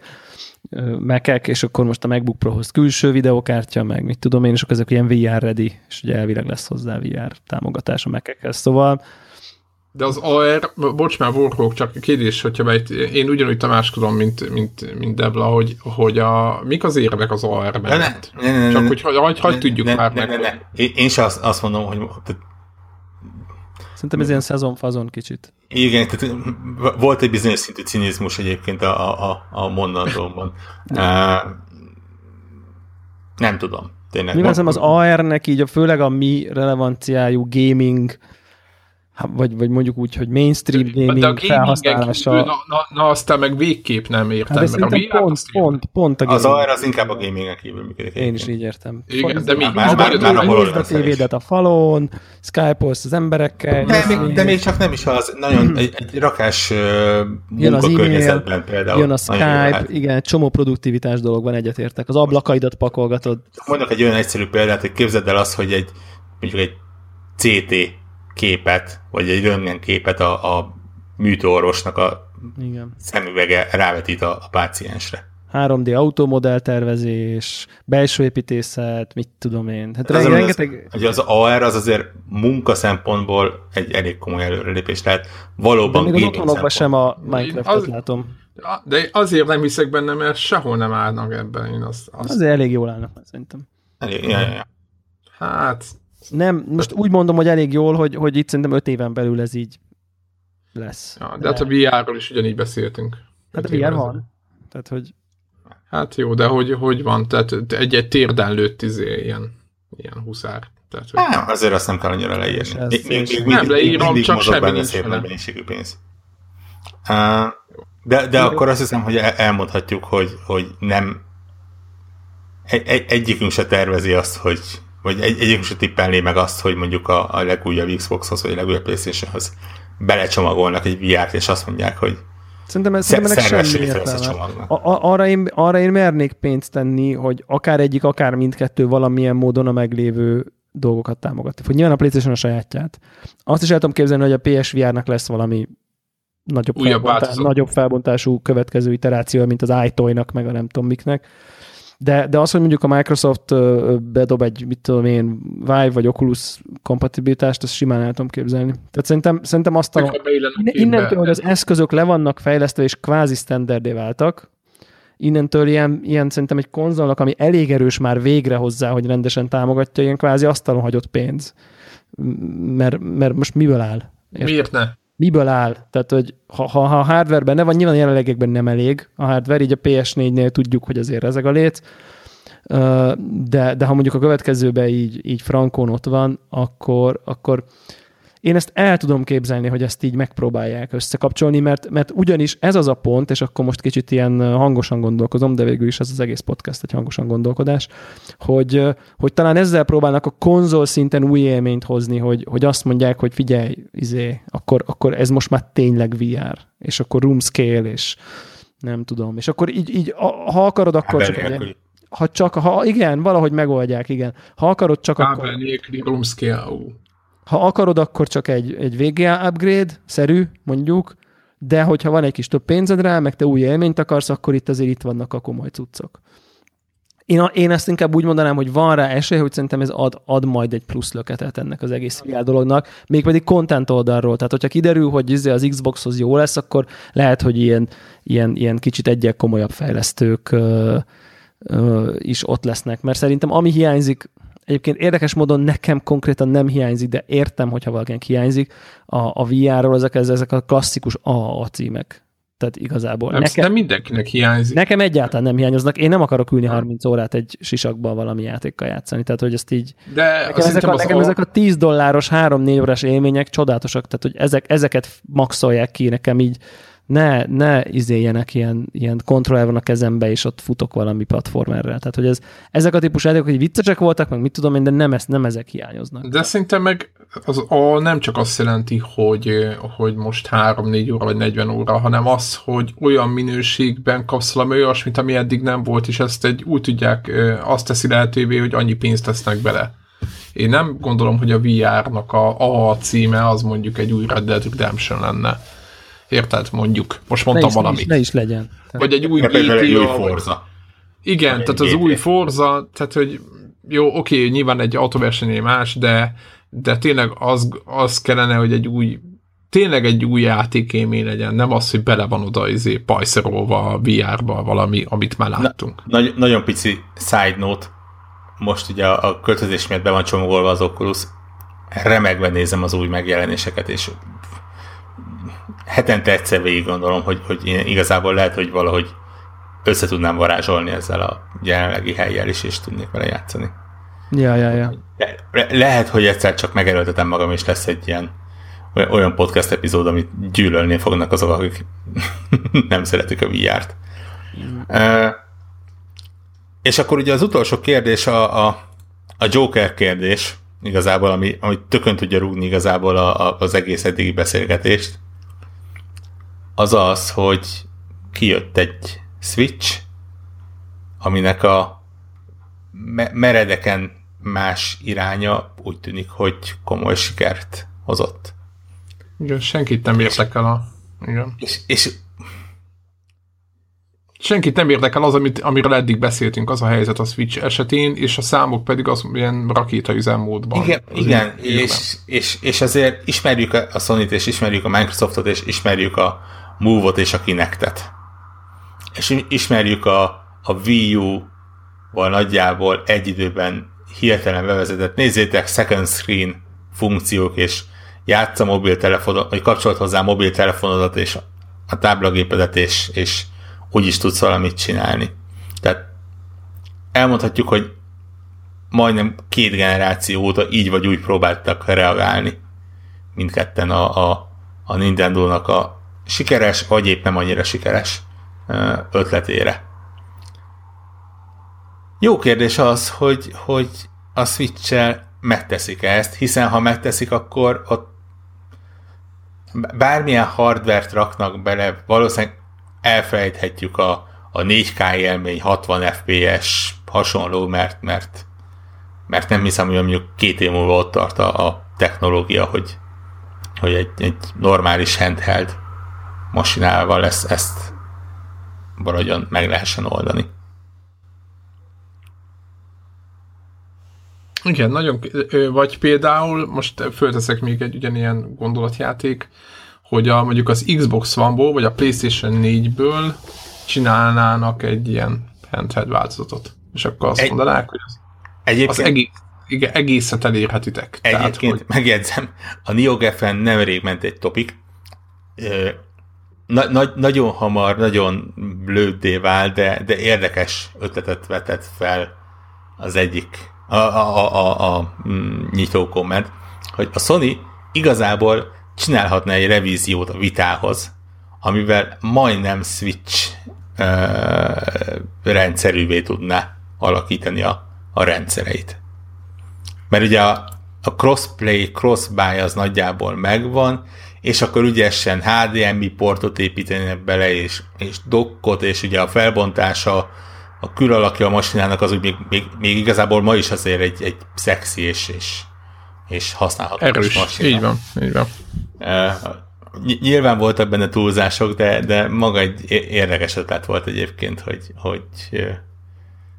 mekek, és akkor most a MacBook Prohoz külső videokártya, meg mit tudom én, és akkor ezek ilyen VR ready, és ugye elvileg lesz hozzá VR támogatás a mekekhez. Szóval de az AR, bocs már Warhawk, csak kérdés, hogyha mert én ugyanúgy tamáskodom, mint, mint, mint Debla, hogy, hogy a, mik az érvek az AR mellett? Ne, ne, ne, csak hogy hagy, hagy tudjuk ne, már ne, meg. Ne, ne. Én sem azt, azt mondom, hogy Szerintem ez ilyen szezonfazon kicsit. Igen, tehát volt egy bizonyos szintű cinizmus egyébként a, a, a mondandóban. uh, nem tudom. Tényleg. Mi van az AR-nek így, a, főleg a mi relevanciájú gaming vagy, vagy mondjuk úgy, hogy mainstream gaming de a felhasználása. Kívül, na, na, na, aztán meg végképp nem értem. Hát mert a VR pont, pont, pont a Az AR az inkább a gamingen kívül működik. Én is így értem. Igen, de még már, már, már, már a tévédet a falon, Skype-olsz az emberekkel. De, még, de még csak nem is az, nagyon egy, egy rakás jön az e például. Jön a Skype, igen, csomó produktivitás dologban egyetértek. Az ablakaidat pakolgatod. Mondok egy olyan egyszerű példát, hogy képzeld el azt, hogy egy mondjuk egy CT képet, vagy egy röntgen képet a, a műtőorvosnak a Igen. szemüvege rávetít a, a páciensre. 3D automodell tervezés, belső építészet, mit tudom én. Hát az rengeteg... Az, az AR az azért munka szempontból egy elég komoly előrelépés, tehát valóban De még az otthonokban sem a Minecraft-et az, látom. De azért nem hiszek benne, mert sehol nem állnak ebben. Én azt, azt... Azért elég jól állnak, szerintem. Elég, ja, ja. Hát, nem, most úgy mondom, hogy elég jól, hogy, hogy itt szerintem öt éven belül ez így lesz. Ja, de, de hát a VR-ról is ugyanígy beszéltünk. Hát a VR van. Tehát, hogy... Hát jó, de hogy, hogy van? Tehát egy-egy térden lőtt izé, ilyen, ilyen huszár. Tehát, hogy... Há, azért azt nem kell annyira leírni. Ez, még, még, még, nem leírom, csak semmi nincs szép mennyiségű pénz. De, de akkor azt hiszem, hogy elmondhatjuk, hogy, hogy nem egy, egy, egyikünk se tervezi azt, hogy vagy egy, egyik se tippelné meg azt, hogy mondjuk a, a legújabb Xboxhoz, vagy a legújabb Playstation-hoz belecsomagolnak egy VR-t, és azt mondják, hogy Szerintem, ez, szerintem ennek semmi értelme. Arra én, arra én mernék pénzt tenni, hogy akár egyik, akár mindkettő valamilyen módon a meglévő dolgokat támogatni. Hogy nyilván a PlayStation a sajátját. Azt is el tudom képzelni, hogy a PSVR-nak lesz valami nagyobb, felbontás, nagyobb felbontású következő iteráció, mint az iToy-nak, meg a nem tudom miknek. De, de az, hogy mondjuk a Microsoft bedob egy, mit tudom én, Vive vagy Oculus kompatibilitást, ezt simán el tudom képzelni. Tehát szerintem, szerintem azt a, innentől, hogy az eszközök le vannak fejlesztve és kvázi standardé váltak, innentől ilyen, ilyen szerintem egy konzolnak, ami elég erős már végre hozzá, hogy rendesen támogatja, ilyen kvázi asztalon hagyott pénz. Mert, mert most miből áll? Érted? Miért ne? Miből áll? Tehát, hogy ha, ha, ha a hardwareben ne van, nyilván jelenlegekben nem elég a hardware, így a PS4-nél tudjuk, hogy azért ezek a léc, de, de ha mondjuk a következőben így, így frankon ott van, akkor, akkor én ezt el tudom képzelni, hogy ezt így megpróbálják összekapcsolni, mert, mert ugyanis ez az a pont, és akkor most kicsit ilyen hangosan gondolkozom, de végül is ez az egész podcast egy hangosan gondolkodás, hogy, hogy talán ezzel próbálnak a konzol szinten új élményt hozni, hogy, hogy azt mondják, hogy figyelj, izé, akkor, akkor ez most már tényleg VR, és akkor room scale, és nem tudom, és akkor így, így ha akarod, akkor csak egy, ha csak, ha igen, valahogy megoldják, igen. Ha akarod, csak Kábel akkor... nélküli room scale, ha akarod, akkor csak egy, egy VGA upgrade, szerű, mondjuk, de hogyha van egy kis több pénzed rá, meg te új élményt akarsz, akkor itt azért itt vannak a komoly cuccok. Én, én ezt inkább úgy mondanám, hogy van rá esély, hogy szerintem ez ad, ad majd egy plusz löketet ennek az egész VR dolognak, mégpedig content oldalról. Tehát, hogyha kiderül, hogy izé az Xboxhoz jó lesz, akkor lehet, hogy ilyen, ilyen, ilyen kicsit egyek komolyabb fejlesztők ö, ö, is ott lesznek. Mert szerintem ami hiányzik Egyébként érdekes módon nekem konkrétan nem hiányzik, de értem, hogyha valakinek hiányzik. A, a VR-ról ezek, ezek a klasszikus AAA címek. Tehát igazából. Nem, nekem, nem mindenkinek hiányzik. Nekem egyáltalán nem hiányoznak. Én nem akarok ülni 30 órát egy sisakban valami játékkal játszani. Tehát, hogy ezt így... De nekem, ezek a, nekem a... ezek a 10 dolláros, 3-4 órás élmények csodálatosak. Tehát, hogy ezek, ezeket maxolják ki nekem így ne, ne izéljenek ilyen, ilyen kontroller van a kezembe, és ott futok valami platformerrel. Tehát, hogy ez, ezek a típusú játékok, hogy viccesek voltak, meg mit tudom én, de nem, ez, nem ezek hiányoznak. De szerintem meg az a, nem csak azt jelenti, hogy, hogy most 3-4 óra vagy 40 óra, hanem az, hogy olyan minőségben kapsz valami olyasmit, ami eddig nem volt, és ezt egy úgy tudják, azt teszi lehetővé, hogy annyi pénzt tesznek bele. Én nem gondolom, hogy a VR-nak a, a címe az mondjuk egy új Red Dead Redemption lenne. Érted? Mondjuk. Most mondtam ne is, valamit. Ne is, ne is legyen. Vagy egy új GTA. Egy új Forza. Igen, tehát az új Forza, tehát hogy jó, oké, nyilván egy autóversenyé más, de, de tényleg az, az kellene, hogy egy új tényleg egy új játékémé legyen, nem az, hogy bele van oda izé, pajszerolva a VR-ba valami, amit már láttunk. Na, nagy, nagyon pici side note, most ugye a, a költözés miatt be van csomagolva az Oculus, remegve nézem az új megjelenéseket, és hetente egyszer végig gondolom, hogy, hogy én igazából lehet, hogy valahogy össze tudnám varázsolni ezzel a jelenlegi helyjel is, és tudnék vele játszani. Ja, ja, ja. Le- lehet, hogy egyszer csak megerőltetem magam, és lesz egy ilyen olyan podcast epizód, amit gyűlölni fognak azok, akik nem szeretik a VR-t. Mm. Uh, és akkor ugye az utolsó kérdés a, a, a Joker kérdés, igazából, ami, ami tökön tudja rúgni igazából a, a, az egész eddigi beszélgetést, az az, hogy kijött egy Switch, aminek a meredeken más iránya úgy tűnik, hogy komoly sikert hozott. Igen, senkit nem érdekel a... Igen. És, és Senkit nem érdekel az, amit, amiről eddig beszéltünk, az a helyzet a Switch esetén, és a számok pedig az ilyen rakétaüzemmódban. Igen, igen és, és, és azért ismerjük a Sony-t, és ismerjük a Microsoftot, és ismerjük a Move-ot és a Kinect-et. És ismerjük a, a Wii U-val nagyjából egy időben hirtelen bevezetett, nézzétek, second screen funkciók, és játsza mobiltelefonot, vagy kapcsolat hozzá mobiltelefonodat, és a táblagépedet, és, és úgy is tudsz valamit csinálni. Tehát elmondhatjuk, hogy majdnem két generáció óta így vagy úgy próbáltak reagálni mindketten a, a, a Nintendo-nak a sikeres, vagy épp nem annyira sikeres ötletére. Jó kérdés az, hogy, hogy a Switch-el megteszik -e ezt, hiszen ha megteszik, akkor ott bármilyen hardvert raknak bele, valószínűleg elfelejthetjük a, a 4K élmény, 60 FPS hasonló, mert, mert, mert nem hiszem, hogy mondjuk két év múlva ott tart a, a technológia, hogy, hogy egy, egy normális handheld masinával lesz, ezt valahogyan meg lehessen oldani. Igen, nagyon, vagy például, most fölteszek még egy ugyanilyen gondolatjáték, hogy a, mondjuk az Xbox One-ból, vagy a PlayStation 4-ből csinálnának egy ilyen handheld változatot. És akkor azt egy, mondanák, hogy az, egyébként, az egész, igen, egészet elérhetitek. Egyébként Tehát, hogy... megjegyzem, a NeoGeffen nemrég ment egy topik, na, na, nagyon hamar, nagyon blőddé vált, de, de érdekes ötletet vetett fel az egyik a, a, a, a, a mm, nyitó komment, hogy a Sony igazából csinálhatna egy revíziót a vitához, amivel majdnem Switch uh, rendszerűvé tudná alakítani a, a rendszereit. Mert ugye a, a crossplay, crossbuy az nagyjából megvan, és akkor ügyesen HDMI portot építeni bele, és, és dokkot, és ugye a felbontása, a külalakja a masinának az úgy még, még, még igazából ma is azért egy, egy szexi és, és, és használható Erős, masina. így van, így van. Nyilván voltak benne túlzások, de, de maga egy érdekes ötlet volt egyébként, hogy, hogy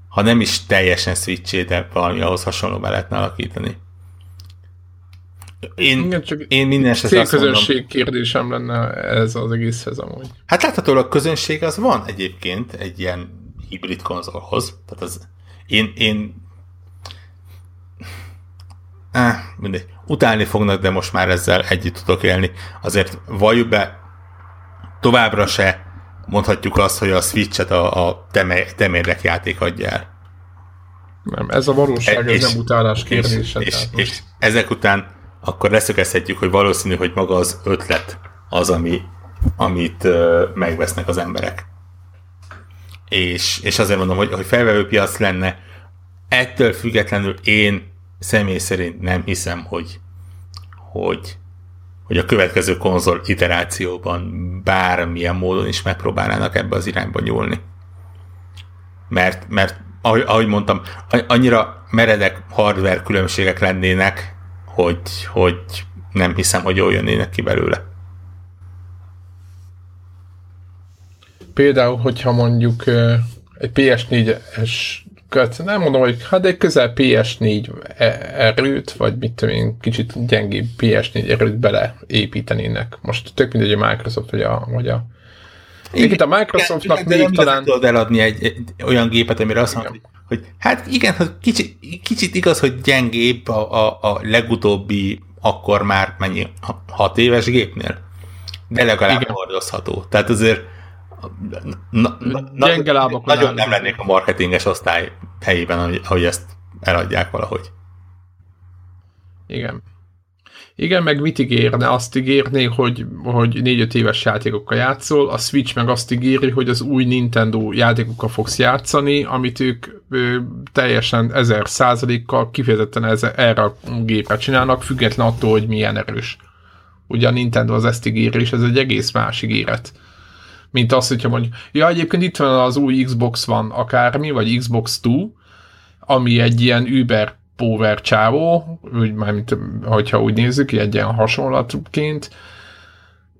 ha nem is teljesen switché, de valami ahhoz hasonló be lehetne alakítani. Én, Igen, csak én minden esetre azt mondom, kérdésem lenne ez az egészhez amúgy. Hát láthatólag közönség az van egyébként egy ilyen hibrid konzolhoz. Tehát az én, én eh, mindegy. Utálni fognak, de most már ezzel együtt tudok élni. Azért valljuk be, továbbra se mondhatjuk azt, hogy a Switch-et a, a temérdek játék adja el. Nem, ez a valóság, és, ez nem utálás kérdése. És, és, és ezek után akkor leszögezhetjük, hogy valószínű, hogy maga az ötlet az, ami amit megvesznek az emberek. És, és azért mondom, hogy, hogy felvevő piac lenne, ettől függetlenül én személy szerint nem hiszem, hogy, hogy, hogy a következő konzol iterációban bármilyen módon is megpróbálnának ebbe az irányba nyúlni. Mert, mert ahogy, ahogy mondtam, annyira meredek hardware különbségek lennének, hogy, hogy nem hiszem, hogy jól jönnének ki belőle. Például, hogyha mondjuk egy PS4-es nem mondom, hogy hát egy közel PS4 e- erőt, vagy mit tudom én, kicsit gyengébb PS4 erőt beleépítenének. Most tök mindegy a Microsoft, vagy a, vagy a igen, a Microsoftnak igen, még talán... tudod eladni egy, egy, olyan gépet, amire azt mondod, hogy, hát igen, hogy kicsit, kicsit igaz, hogy gyengébb a, a, a legutóbbi, akkor már mennyi, hat éves gépnél, de legalább igen. hordozható. Tehát azért na, na, Gyenge na, nagyon nem lennék a marketinges osztály helyében, hogy ezt eladják valahogy. Igen. Igen, meg mit ígérne? Azt ígérné, hogy, hogy 4-5 éves játékokkal játszol, a Switch meg azt ígéri, hogy az új Nintendo játékokkal fogsz játszani, amit ők ö, teljesen ezer százalékkal kifejezetten ez, erre a gépre csinálnak, független attól, hogy milyen erős. Ugye a Nintendo az ezt ígéri, és ez egy egész más ígéret. Mint az, hogyha mondjuk, ja, egyébként itt van az új Xbox van akármi, vagy Xbox 2, ami egy ilyen Uber power csávó, úgy mármint, hogyha úgy nézzük, egy ilyen hasonlatként,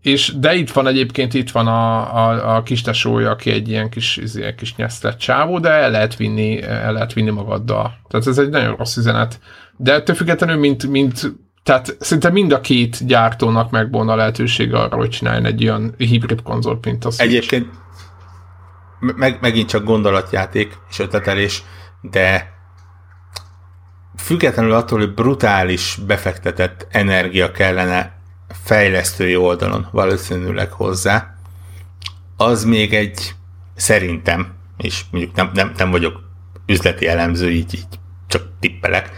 és, de itt van egyébként, itt van a, a, a kis tesója, aki egy ilyen kis, ilyen kis nyesztett csávó, de el lehet vinni, el lehet vinni magaddal. Tehát ez egy nagyon rossz üzenet. De ettől függetlenül, mint, mint tehát szinte mind a két gyártónak megvolna a lehetőség arra, hogy csináljon egy olyan hibrid konzolt, mint az. Egyébként meg, megint csak gondolatjáték és ötletelés, de függetlenül attól, hogy brutális befektetett energia kellene fejlesztői oldalon valószínűleg hozzá, az még egy szerintem, és mondjuk nem, nem, nem vagyok üzleti elemző, így, így csak tippelek,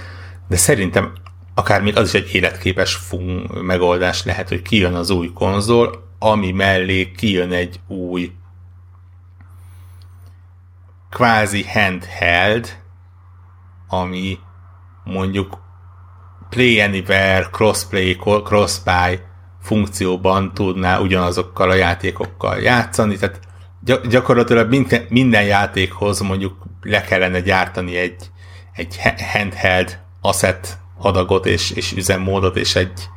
de szerintem akár még az is egy életképes fun megoldás lehet, hogy kijön az új konzol, ami mellé kijön egy új kvázi handheld, ami mondjuk Play Anywhere, Crossplay, Crossbuy funkcióban tudná ugyanazokkal a játékokkal játszani, tehát gyakorlatilag minden, minden játékhoz mondjuk le kellene gyártani egy, egy handheld asset adagot és, és üzemmódot, és egy,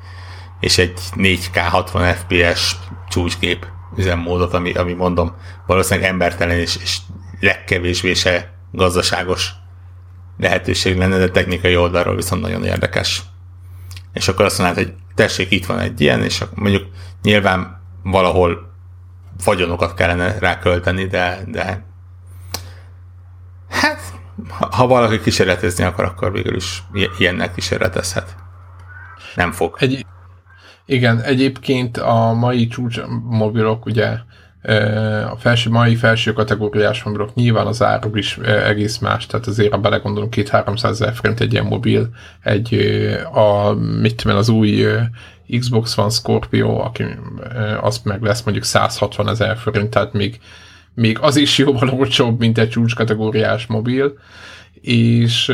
és egy 4K 60 FPS csúcsgép üzemmódot, ami, ami mondom, valószínűleg embertelen és, és legkevésbé se gazdaságos lehetőség lenne, de technikai oldalról viszont nagyon érdekes. És akkor azt mondod, hogy tessék, itt van egy ilyen, és mondjuk nyilván valahol vagyonokat kellene rákölteni, de, de hát ha valaki kísérletezni akar, akkor végül is ilyennek kísérletezhet. Nem fog. Egy, igen, egyébként a mai csúcs mobilok ugye a felső, mai felső kategóriás mobilok nyilván az áruk is egész más, tehát azért, ha belegondolunk, 2-300 ezer forint egy ilyen mobil, egy a, mit tudom, az új Xbox One Scorpio, aki az meg lesz mondjuk 160 ezer forint, tehát még, még az is jóval olcsóbb, mint egy csúcskategóriás mobil, és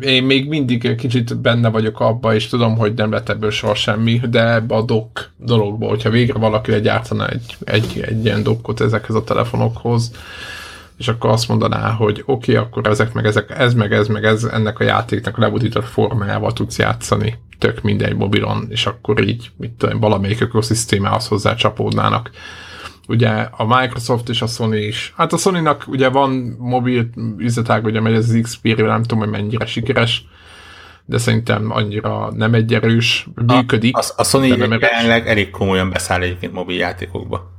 én még mindig kicsit benne vagyok abba, és tudom, hogy nem lett ebből soha semmi, de ebbe a dock dologba, hogyha végre valaki legyártana egy, egy, egy ilyen dokkot ezekhez a telefonokhoz, és akkor azt mondaná, hogy oké, okay, akkor ezek meg ezek, ez meg ez meg ez, ennek a játéknak lebutított formájával tudsz játszani, tök mindegy mobilon, és akkor így, mit tudom, valamelyik ökoszisztémához hozzá csapódnának ugye a Microsoft és a Sony is. Hát a Sony-nak ugye van mobil üzletág, ugye megy az xp nem tudom, hogy mennyire sikeres, de szerintem annyira nem egy erős, működik. A, a, a Sony jelenleg elég komolyan beszáll egyébként mobil játékokba.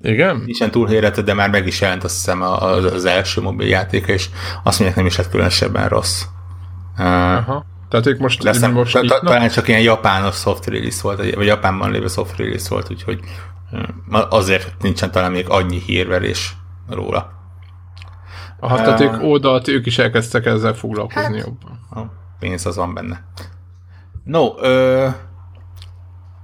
Igen? Nincsen túl hérető, de már meg is jelent azt hiszem az, az első mobil játéka, és azt mondják nem is lett különösebben rossz. Aha. Tehát ők most, Leszem, most talán csak ilyen japános soft release volt, vagy Japánban lévő soft release volt, úgyhogy Azért nincsen talán még annyi hírverés róla. Aha, tehát ők oldalt, ők is elkezdtek ezzel foglalkozni hát, jobban. A pénz az van benne. No, ö,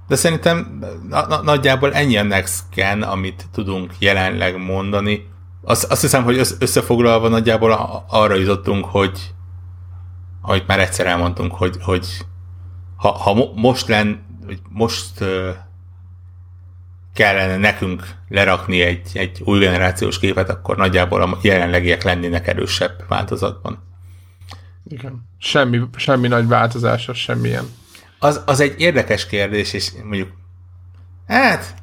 De szerintem na- na- nagyjából ennyi a next scan, amit tudunk jelenleg mondani. Azt, azt hiszem, hogy összefoglalva nagyjából arra jutottunk, hogy ahogy már egyszer elmondtunk, hogy, hogy ha, ha most len, most uh, kellene nekünk lerakni egy, egy új generációs képet, akkor nagyjából a jelenlegiek lennének erősebb változatban. Igen. Semmi, semmi nagy változás, az semmilyen. Az, az egy érdekes kérdés, és mondjuk, hát,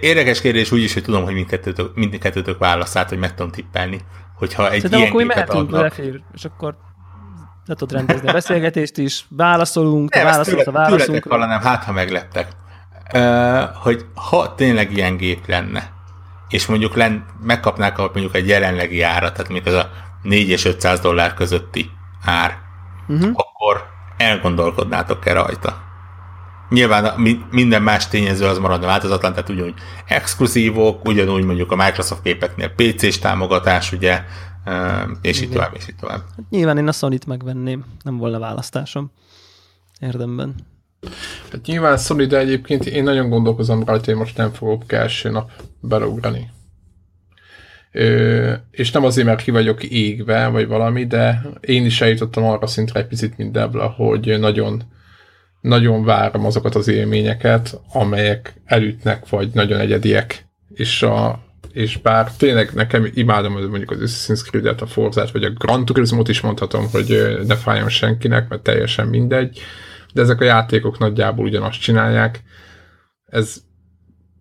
érdekes kérdés úgy is, hogy tudom, hogy mindkettőtök, mindkettőtök válaszát, hogy meg tudom tippelni, hogyha egy Szerintem ilyen akkor gépet adnak... Lefér, és akkor le tudod rendezni a beszélgetést is, válaszolunk, nem, válaszolsz a válaszunk. nem, hát ha megleptek. Hogy ha tényleg ilyen gép lenne, és mondjuk len, megkapnák mondjuk egy jelenlegi árat, tehát mondjuk ez a 4 és 500 dollár közötti ár, uh-huh. akkor elgondolkodnátok-e rajta? Nyilván minden más tényező az maradna változatlan, tehát ugyanúgy exkluzívok, ugyanúgy mondjuk a Microsoft képeknél PC-s támogatás, ugye, és így tovább, és így tovább. Hát nyilván én a Sony-t megvenném, nem volna választásom érdemben. Hát nyilván Sony, de egyébként én nagyon gondolkozom rajta, hogy most nem fogok első nap belugrani. Ö, és nem azért, mert ki vagyok égve, vagy valami, de én is eljutottam arra szintre egy picit, mint Debla, hogy nagyon, nagyon várom azokat az élményeket, amelyek elütnek, vagy nagyon egyediek. És, a, és bár tényleg nekem imádom mondjuk az Assassin's Creed-et, a Forzát, vagy a Gran Turismo-t is mondhatom, hogy ne fájjon senkinek, mert teljesen mindegy, de ezek a játékok nagyjából ugyanazt csinálják. Ez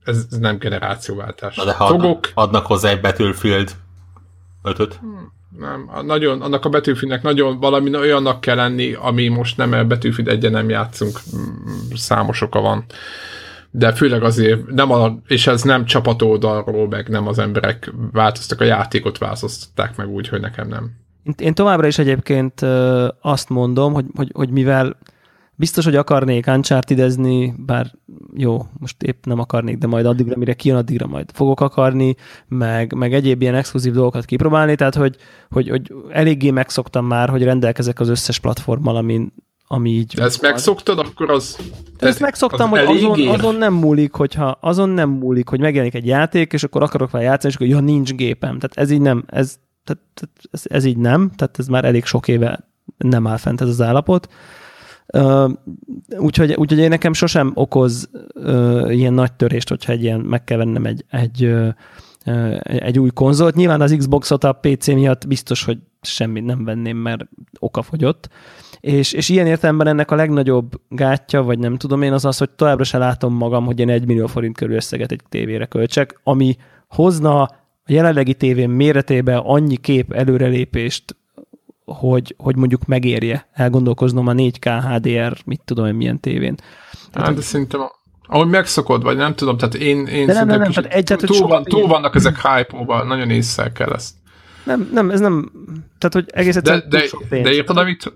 ez, ez nem generációváltás. Na de ha Fogok... adnak hozzá egy Battlefield 5 hmm, nem, nagyon, annak a Battlefieldnek nagyon valami olyannak kell lenni, ami most nem a Battlefield egyen nem játszunk, hmm, számos oka van. De főleg azért, nem a, és ez nem csapatoldalról, meg nem az emberek változtak, a játékot változtatták meg úgy, hogy nekem nem. Én továbbra is egyébként azt mondom, hogy, hogy, hogy mivel Biztos, hogy akarnék uncharted bár jó, most épp nem akarnék, de majd addigra, mire kijön, addigra majd fogok akarni, meg, meg egyéb ilyen exkluzív dolgokat kipróbálni, tehát hogy, hogy, hogy eléggé megszoktam már, hogy rendelkezek az összes platformmal, amin, ami így... De ezt van. megszoktad, akkor az... Ezt megszoktam, az hogy azon, azon, nem múlik, hogyha azon nem múlik, hogy megjelenik egy játék, és akkor akarok vele játszani, és akkor ja, nincs gépem. Tehát ez így nem, ez, tehát, ez, ez így nem, tehát ez már elég sok éve nem áll fent ez az állapot. Úgyhogy, úgyhogy én nekem sosem okoz ilyen nagy törést, hogyha egy ilyen, meg kell vennem egy, egy, egy új konzolt. Nyilván az Xboxot a PC miatt biztos, hogy semmit nem venném, mert oka fogyott. És, és ilyen értelemben ennek a legnagyobb gátja, vagy nem tudom én, az az, hogy továbbra se látom magam, hogy én egy millió forint körül összeget egy tévére költsek, ami hozna a jelenlegi tévén méretébe annyi kép előrelépést, hogy, hogy mondjuk megérje elgondolkoznom a 4K HDR, mit tudom én milyen tévén. Tehát, hát, de szerintem ahogy megszokod, vagy nem tudom, tehát én, én de nem, nem, nem, tehát egyet, túl, van, túl vannak ezek hype nagyon észre kell ezt. Nem, nem, ez nem, tehát hogy egész egyszerűen de, de, de érted, amit,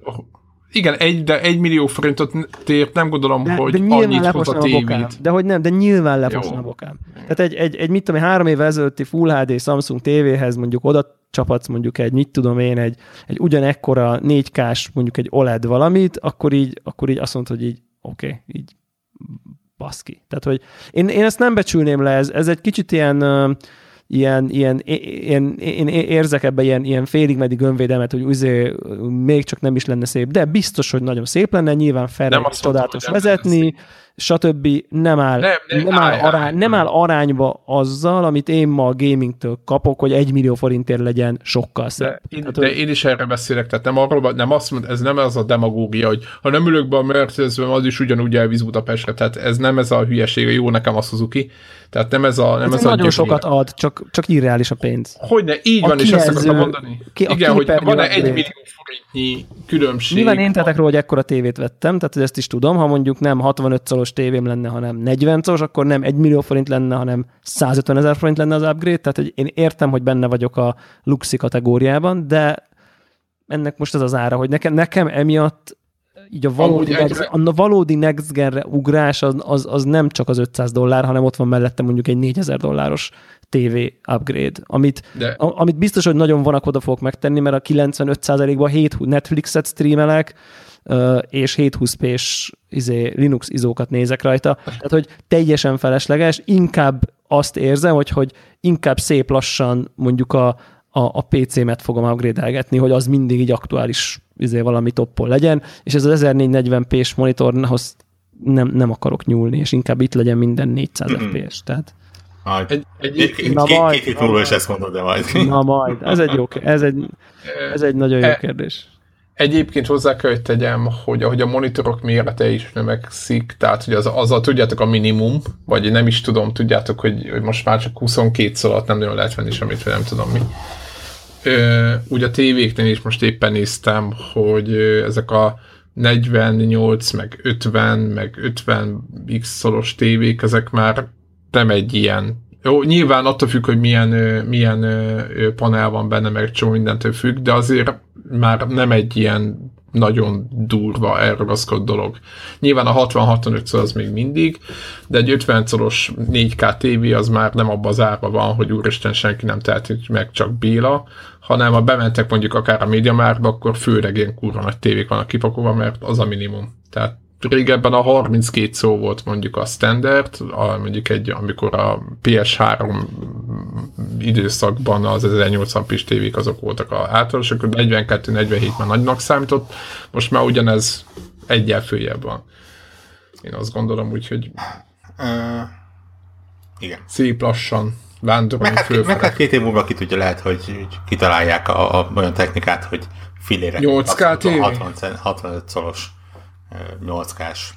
igen, egy, de egy millió forintot tért, nem gondolom, de, hogy de annyit hoz a tévét. De hogy nem, de nyilván lefosna a bokám. Tehát egy, egy, egy, mit tudom, három éve ezelőtti Full HD Samsung tévéhez mondjuk oda csapatsz mondjuk egy, mit tudom én, egy, egy ugyanekkora 4K-s mondjuk egy OLED valamit, akkor így, akkor így azt mondod, hogy így oké, okay, így baszki. Tehát, hogy én, én ezt nem becsülném le, ez, ez egy kicsit ilyen, ilyen, ilyen, ilyen, én érzek ebbe ilyen, ilyen félig meddig önvédelmet, hogy uzé, még csak nem is lenne szép, de biztos, hogy nagyon szép lenne, nyilván fel csodálatos vezetni, stb. nem áll, nem, nem, nem, áll arány, nem áll arányba azzal, amit én ma a gamingtől kapok, hogy egy millió forintért legyen sokkal szebb. De, én, tehát, de én is erre beszélek, tehát nem arról, nem azt mond, ez nem az a demagógia, hogy ha nem ülök be a mercedes az is ugyanúgy elvíz Budapestre, tehát ez nem ez a hülyeség, jó nekem a Suzuki, tehát nem ez a... Nem ez, ez a nagyon sokat ad, csak, csak irreális a pénz. Hogyne, így a van, és ezt akartam mondani. Ki, Igen, hogy van-e egy millió forintnyi különbség. Nyilván én tettek róla, hogy ekkora tévét vettem, tehát ezt is tudom, ha mondjuk nem 65 szoros tévém lenne, hanem 40 szoros, akkor nem 1 millió forint lenne, hanem 150 ezer forint lenne az upgrade, tehát hogy én értem, hogy benne vagyok a luxi kategóriában, de ennek most az az ára, hogy nekem, nekem emiatt így a valódi, next, a valódi next genre ugrás az, az, az nem csak az 500 dollár, hanem ott van mellette mondjuk egy 4000 dolláros TV upgrade, amit, De... a, amit biztos, hogy nagyon vonakodva fogok megtenni, mert a 95%-ban 7 Netflixet streamelek, és 720p-s izé, Linux izókat nézek rajta. Tehát, hogy teljesen felesleges, inkább azt érzem, hogy, hogy inkább szép lassan mondjuk a, a, a PC-met fogom upgrade hogy az mindig így aktuális izé, valami toppol legyen, és ez az 1440p-s monitorhoz nem, nem akarok nyúlni, és inkább itt legyen minden 400 mm-hmm. fps, tehát majd. Egy, egy, egy, na két, majd, két hét múlva is ezt mondod, de majd. Na majd. Ez egy, jó, ez egy, ez egy nagyon jó e- kérdés. Egyébként hozzá kell, hogy tegyem, hogy ahogy a monitorok mérete is növekszik, tehát hogy az, az a, tudjátok, a minimum, vagy nem is tudom, tudjátok, hogy, hogy most már csak 22 szolat nem nagyon lehet venni semmit, vagy nem tudom mi. Ugye a tévéknél is most éppen néztem, hogy ezek a 48, meg 50, meg 50 x szolos tévék, ezek már nem egy ilyen jó, nyilván attól függ, hogy milyen, milyen panel van benne, meg csomó mindentől függ, de azért már nem egy ilyen nagyon durva elragaszkodott dolog. Nyilván a 60-65 szor az még mindig, de egy 50 szoros 4K TV az már nem abban az árban van, hogy úristen senki nem teheti meg csak Béla, hanem ha bementek mondjuk akár a médiamárba, akkor főleg ilyen kurva nagy tévék vannak kipakolva, mert az a minimum. Tehát régebben a 32 szó volt mondjuk a standard, a, mondjuk egy, amikor a PS3 időszakban az 1080 p tévék azok voltak a általánosok, 42-47 már nagynak számított, most már ugyanez egyel följebb van. Én azt gondolom, úgyhogy uh, igen. szép lassan vándorolunk meg, hát, meg hát két év múlva ki tudja, lehet, hogy, kitalálják a, a, olyan technikát, hogy filére 8K TV? 60, 65 szolos 8K-s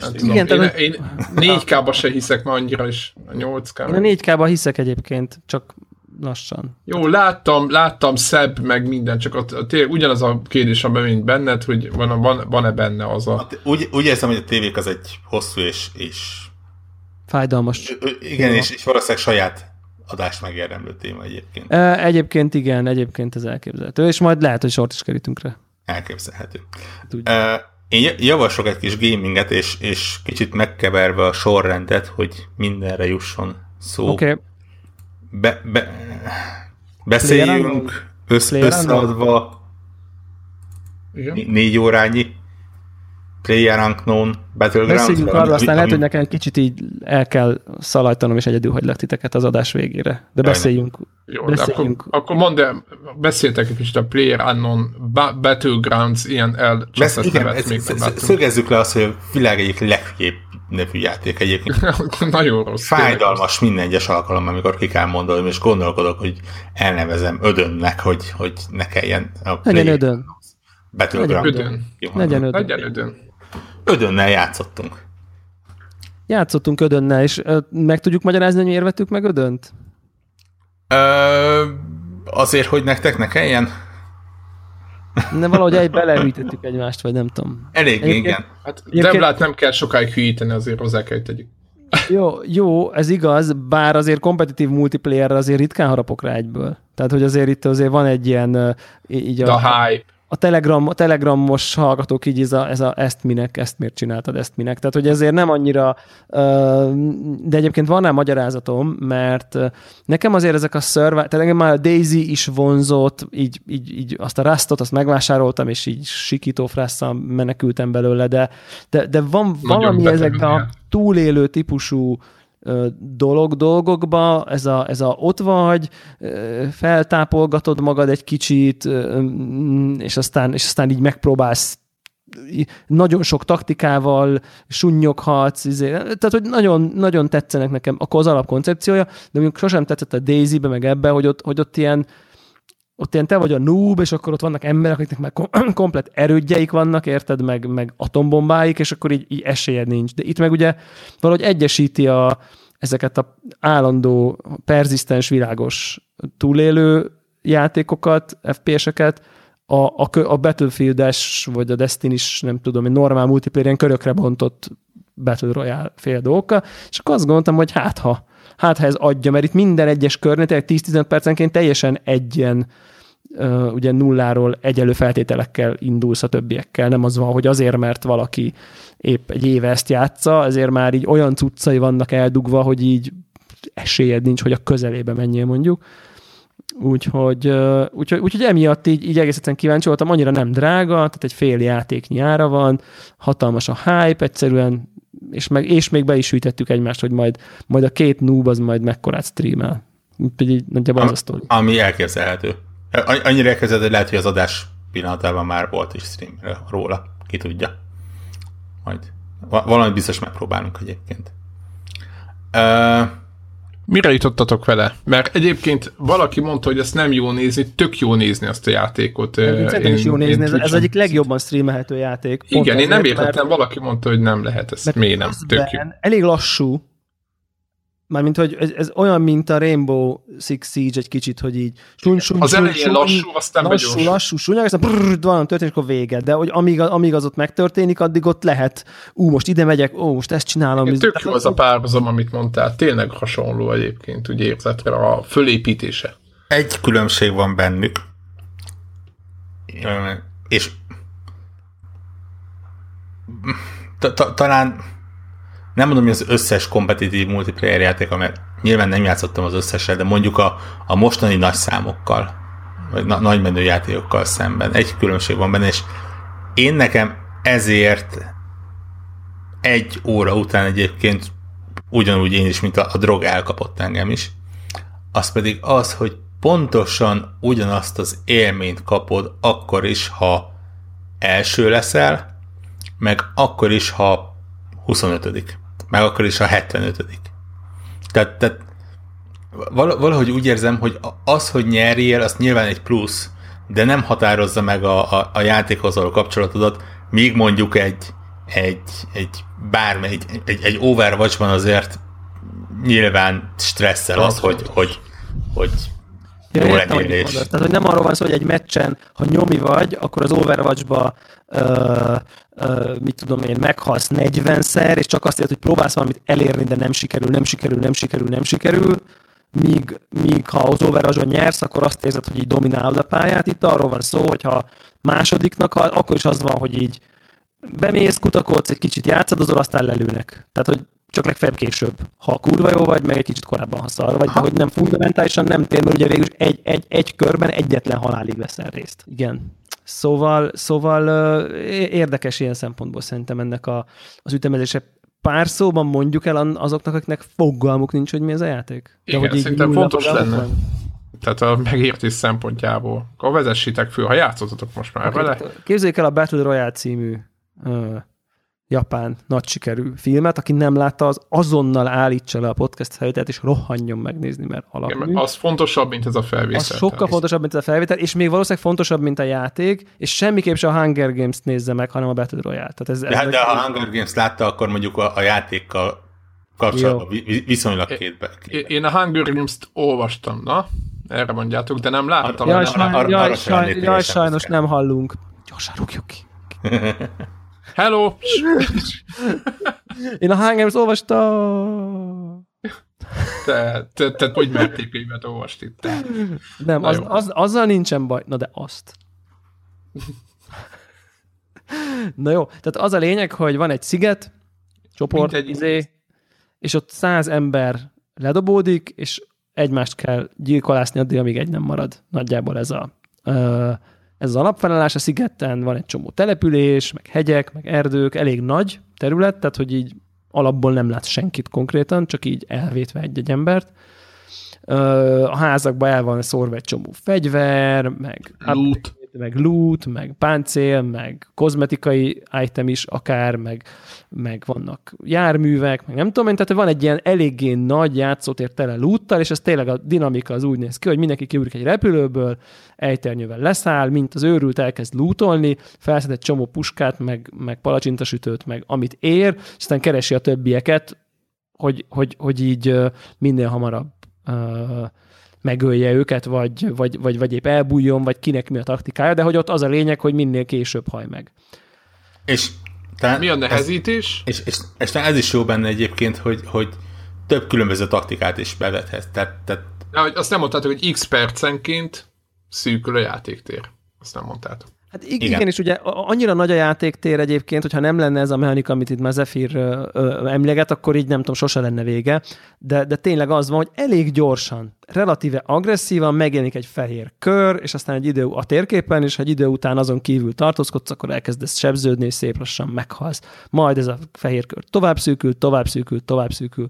hát, Igen, én, én 4K-ba se hiszek ma annyira is, a 8K. Én a 4K-ba hiszek egyébként, csak lassan. Jó, láttam, láttam szebb, meg minden, csak ott, ott ugyanaz a kérdés van mint benned, hogy van, van, van-e benne az a... Hát, úgy, úgy érzem, hogy a tévék az egy hosszú és... és... Fájdalmas. Igen, és, és valószínűleg saját adást megérdemlő téma egyébként. Egyébként igen, egyébként ez elképzelhető, és majd lehet, hogy sort is kerítünk rá. Elképzelhető. Uh, én javaslok egy kis gaminget, és, és kicsit megkeverve a sorrendet, hogy mindenre jusson szó. Oké. Okay. Be, be, beszéljünk össz, összeadva négy órányi Player Unknown Battlegrounds. Beszéljünk arról, aztán lehet, hogy nekem egy kicsit így el kell szalajtanom, és egyedül hagylak titeket az adás végére. De beszéljünk. Jó, beszéljünk. akkor, akkor mondd el, beszéltek egy kicsit a Player Unknown Battlegrounds ilyen elcseszett nevet még Szögezzük le azt, hogy a világ egyik leghülyébb nevű játék egyébként. Nagyon rossz. Fájdalmas minden egyes alkalom, amikor ki kell mondanom, és gondolkodok, hogy elnevezem ödönnek, hogy, hogy ne kelljen a Legyen ödön. Battleground. Ödön. Legyen ödön. Legyen ödön. Ödönnel játszottunk. Játszottunk Ödönnel, és ö, meg tudjuk magyarázni, hogy miért vettük meg Ödönt? Ö, azért, hogy nektek ne kelljen? Ne, valahogy egy beleürítettük egymást, vagy nem tudom. Elég, igen. Hát Devlát nem kell sokáig hűíteni, azért hozzá kell tegyük. Jó, jó, ez igaz, bár azért kompetitív multiplayer azért ritkán harapok rá egyből. Tehát, hogy azért itt azért van egy ilyen... Így a, a hype a, telegram, a telegramos hallgatók így ez a, ez a ezt minek, ezt miért csináltad, ezt minek. Tehát, hogy ezért nem annyira, de egyébként van rá magyarázatom, mert nekem azért ezek a szörvá, tehát engem már a Daisy is vonzott, így, így, így azt a Rastot, azt megvásároltam, és így sikító frásszal menekültem belőle, de, de, de van Nagyon valami ezek a túlélő típusú dolog dolgokba, ez a, ez a ott vagy, feltápolgatod magad egy kicsit, és aztán, és aztán így megpróbálsz nagyon sok taktikával sunnyoghatsz, izé, tehát hogy nagyon, nagyon tetszenek nekem akkor az alapkoncepciója, de mondjuk sosem tetszett a Daisy-be, meg ebbe, hogy ott, hogy ott ilyen ott ilyen te vagy a noob, és akkor ott vannak emberek, akiknek már komplet erődjeik vannak, érted, meg, meg atombombáik, és akkor így, így esélyed nincs. De itt meg ugye valahogy egyesíti a, ezeket a állandó, perzisztens, világos túlélő játékokat, FPS-eket, a, a, a Battlefield-es, vagy a Destiny-s, nem tudom, egy normál multiplayer ilyen körökre bontott Battle Royale fél dolgokkal, és akkor azt gondoltam, hogy hát ha, hát ha ez adja, mert itt minden egyes körnél, 10-15 percenként teljesen egy ilyen ugye nulláról egyelő feltételekkel indulsz a többiekkel. Nem az van, hogy azért, mert valaki épp egy éve ezt játsza, ezért már így olyan cuccai vannak eldugva, hogy így esélyed nincs, hogy a közelébe menjél mondjuk. Úgyhogy, úgyhogy, úgyhogy emiatt így, így egész kíváncsi voltam, annyira nem drága, tehát egy fél játék nyára van, hatalmas a hype, egyszerűen, és, meg, és még be is hűtettük egymást, hogy majd, majd a két noob az majd mekkorát streamel. Úgyhogy így nagyjából az a sztori. Ami elképzelhető. Annyira elképzelhető, hogy lehet, hogy az adás pillanatában már volt is stream róla. Ki tudja. Majd valamit biztos megpróbálunk egyébként. Uh, Mire jutottatok vele? Mert egyébként valaki mondta, hogy ezt nem jó nézni, tök jó nézni azt a játékot. Szerintem is jó nézni, ez, ez egyik legjobban streamelhető játék. Igen, én nem értettem, valaki mondta, hogy nem lehet, ezt miért nem, tök jó. Elég lassú, Mármint, hogy ez, ez olyan, mint a Rainbow Six Siege egy kicsit, hogy így sun, sun, Az elején sun, lassú, aztán lassú, lassú, lassú, súnyag, aztán brrr, valami történik, akkor vége. De hogy amíg, amíg az ott megtörténik, addig ott lehet, ú, most ide megyek, ó, most ezt csinálom. Igen, tök jó az a párhuzam, amit mondtál. Tényleg hasonló egyébként, úgy érzetre a fölépítése. Egy különbség van bennük, és talán nem mondom, hogy az összes kompetitív multiplayer játék, mert nyilván nem játszottam az összesre, de mondjuk a, a mostani nagy számokkal, vagy na, nagy menő játékokkal szemben. Egy különbség van benne, és én nekem ezért egy óra után egyébként ugyanúgy én is, mint a, a drog elkapott engem is. Az pedig az, hogy pontosan ugyanazt az élményt kapod akkor is, ha első leszel, meg akkor is, ha 25 meg akkor is a 75 tehát, tehát valahogy úgy érzem, hogy az, hogy nyerjél, az nyilván egy plusz, de nem határozza meg a, a, a játékhoz való kapcsolatodat, míg mondjuk egy, egy, egy bármely, egy, egy, egy Overwatch-ban azért nyilván stresszel az, hogy, hogy, hogy jó értem, hogy Tehát, hogy nem arról van szó, hogy egy meccsen, ha nyomi vagy, akkor az Overwatch-ba uh, uh, mit tudom én, meghalsz 40-szer, és csak azt érted, hogy próbálsz valamit elérni, de nem sikerül, nem sikerül, nem sikerül, nem sikerül, míg, míg ha az overwatch nyersz, akkor azt érzed, hogy így dominálod a pályát. Itt arról van szó, hogy ha másodiknak, akkor is az van, hogy így bemész, kutakodsz, egy kicsit játszadozol, aztán lelőnek. Tehát, hogy csak legfeljebb később. Ha kurva jó vagy, meg egy kicsit korábban, ha szar vagy, de hogy nem fundamentálisan nem tér, mert ugye végül egy, egy, egy körben egyetlen halálig veszel részt. Igen. Szóval, szóval érdekes ilyen szempontból szerintem ennek a, az ütemezése. Pár szóban mondjuk el azoknak, akiknek fogalmuk nincs, hogy mi ez a játék. De Igen, hogy szerintem fontos lenne. Van. Tehát a megértés szempontjából. Akkor vezessétek föl, ha játszottatok most már okay, vele. Képzeljék el a Battle Royale című japán nagy sikerű filmet, aki nem látta, az azonnal állítsa le a podcast felvételt, és rohanjon megnézni, mert alapmű. Igen, az fontosabb, mint ez a felvétel. Az sokkal fontosabb, mint ez a felvétel, és még valószínűleg fontosabb, mint a játék, és semmiképp sem a Hunger Games-t nézze meg, hanem a Battle Royale. Tehát ez, de, ez hát, de ha a Hunger Games látta, akkor mondjuk a, a játékkal kapcsolatban Jó. viszonylag kétbe. Két Én a Hunger Games-t olvastam, na? Erre mondjátok, de nem láttam. Jaj, jaj, jaj sajnos nem hallunk. Gyorsan rúgjuk ki. Hello! Én a Hunger olvastam. Te, te, te hogy merték könyvet olvasni? Te. Nem, az, az, azzal nincsen baj. Na de azt. Na jó, tehát az a lényeg, hogy van egy sziget, csoport, egy izé, és ott száz ember ledobódik, és egymást kell gyilkolászni addig, amíg egy nem marad. Nagyjából ez a, ez az alapfelállás a szigeten, van egy csomó település, meg hegyek, meg erdők, elég nagy terület, tehát hogy így alapból nem látsz senkit konkrétan, csak így elvétve egy-egy embert. A házakban el van szórva egy csomó fegyver, meg loot, meg loot, meg páncél, meg kozmetikai item is akár, meg, meg vannak járművek, meg nem tudom én, tehát van egy ilyen eléggé nagy játszótér tele loottal, és ez tényleg a dinamika az úgy néz ki, hogy mindenki kiugrik egy repülőből, ejternyővel leszáll, mint az őrült elkezd lootolni, felszed egy csomó puskát, meg, meg palacsintasütőt, meg amit ér, és aztán keresi a többieket, hogy, hogy, hogy így minél hamarabb uh, megölje őket, vagy, vagy, vagy, vagy épp elbújjon, vagy kinek mi a taktikája, de hogy ott az a lényeg, hogy minél később haj meg. És talán mi a nehezítés? Ez, és, és, és, és ez is jó benne egyébként, hogy, hogy több különböző taktikát is bevethet. Tehát, tehát... Ja, hogy azt nem mondtátok, hogy x percenként szűkül a játéktér. Azt nem mondtátok. Hát igen. igen, és ugye annyira nagy a játéktér egyébként, hogyha nem lenne ez a mechanika, amit itt Mazefir emleget, akkor így nem tudom, sose lenne vége. De, de tényleg az van, hogy elég gyorsan relatíve agresszívan megjelenik egy fehér kör, és aztán egy idő a térképen, és ha egy idő után azon kívül tartózkodsz, akkor elkezdesz sebződni, és szép lassan meghalsz. Majd ez a fehér kör tovább szűkül, tovább szűkül, tovább szűkül,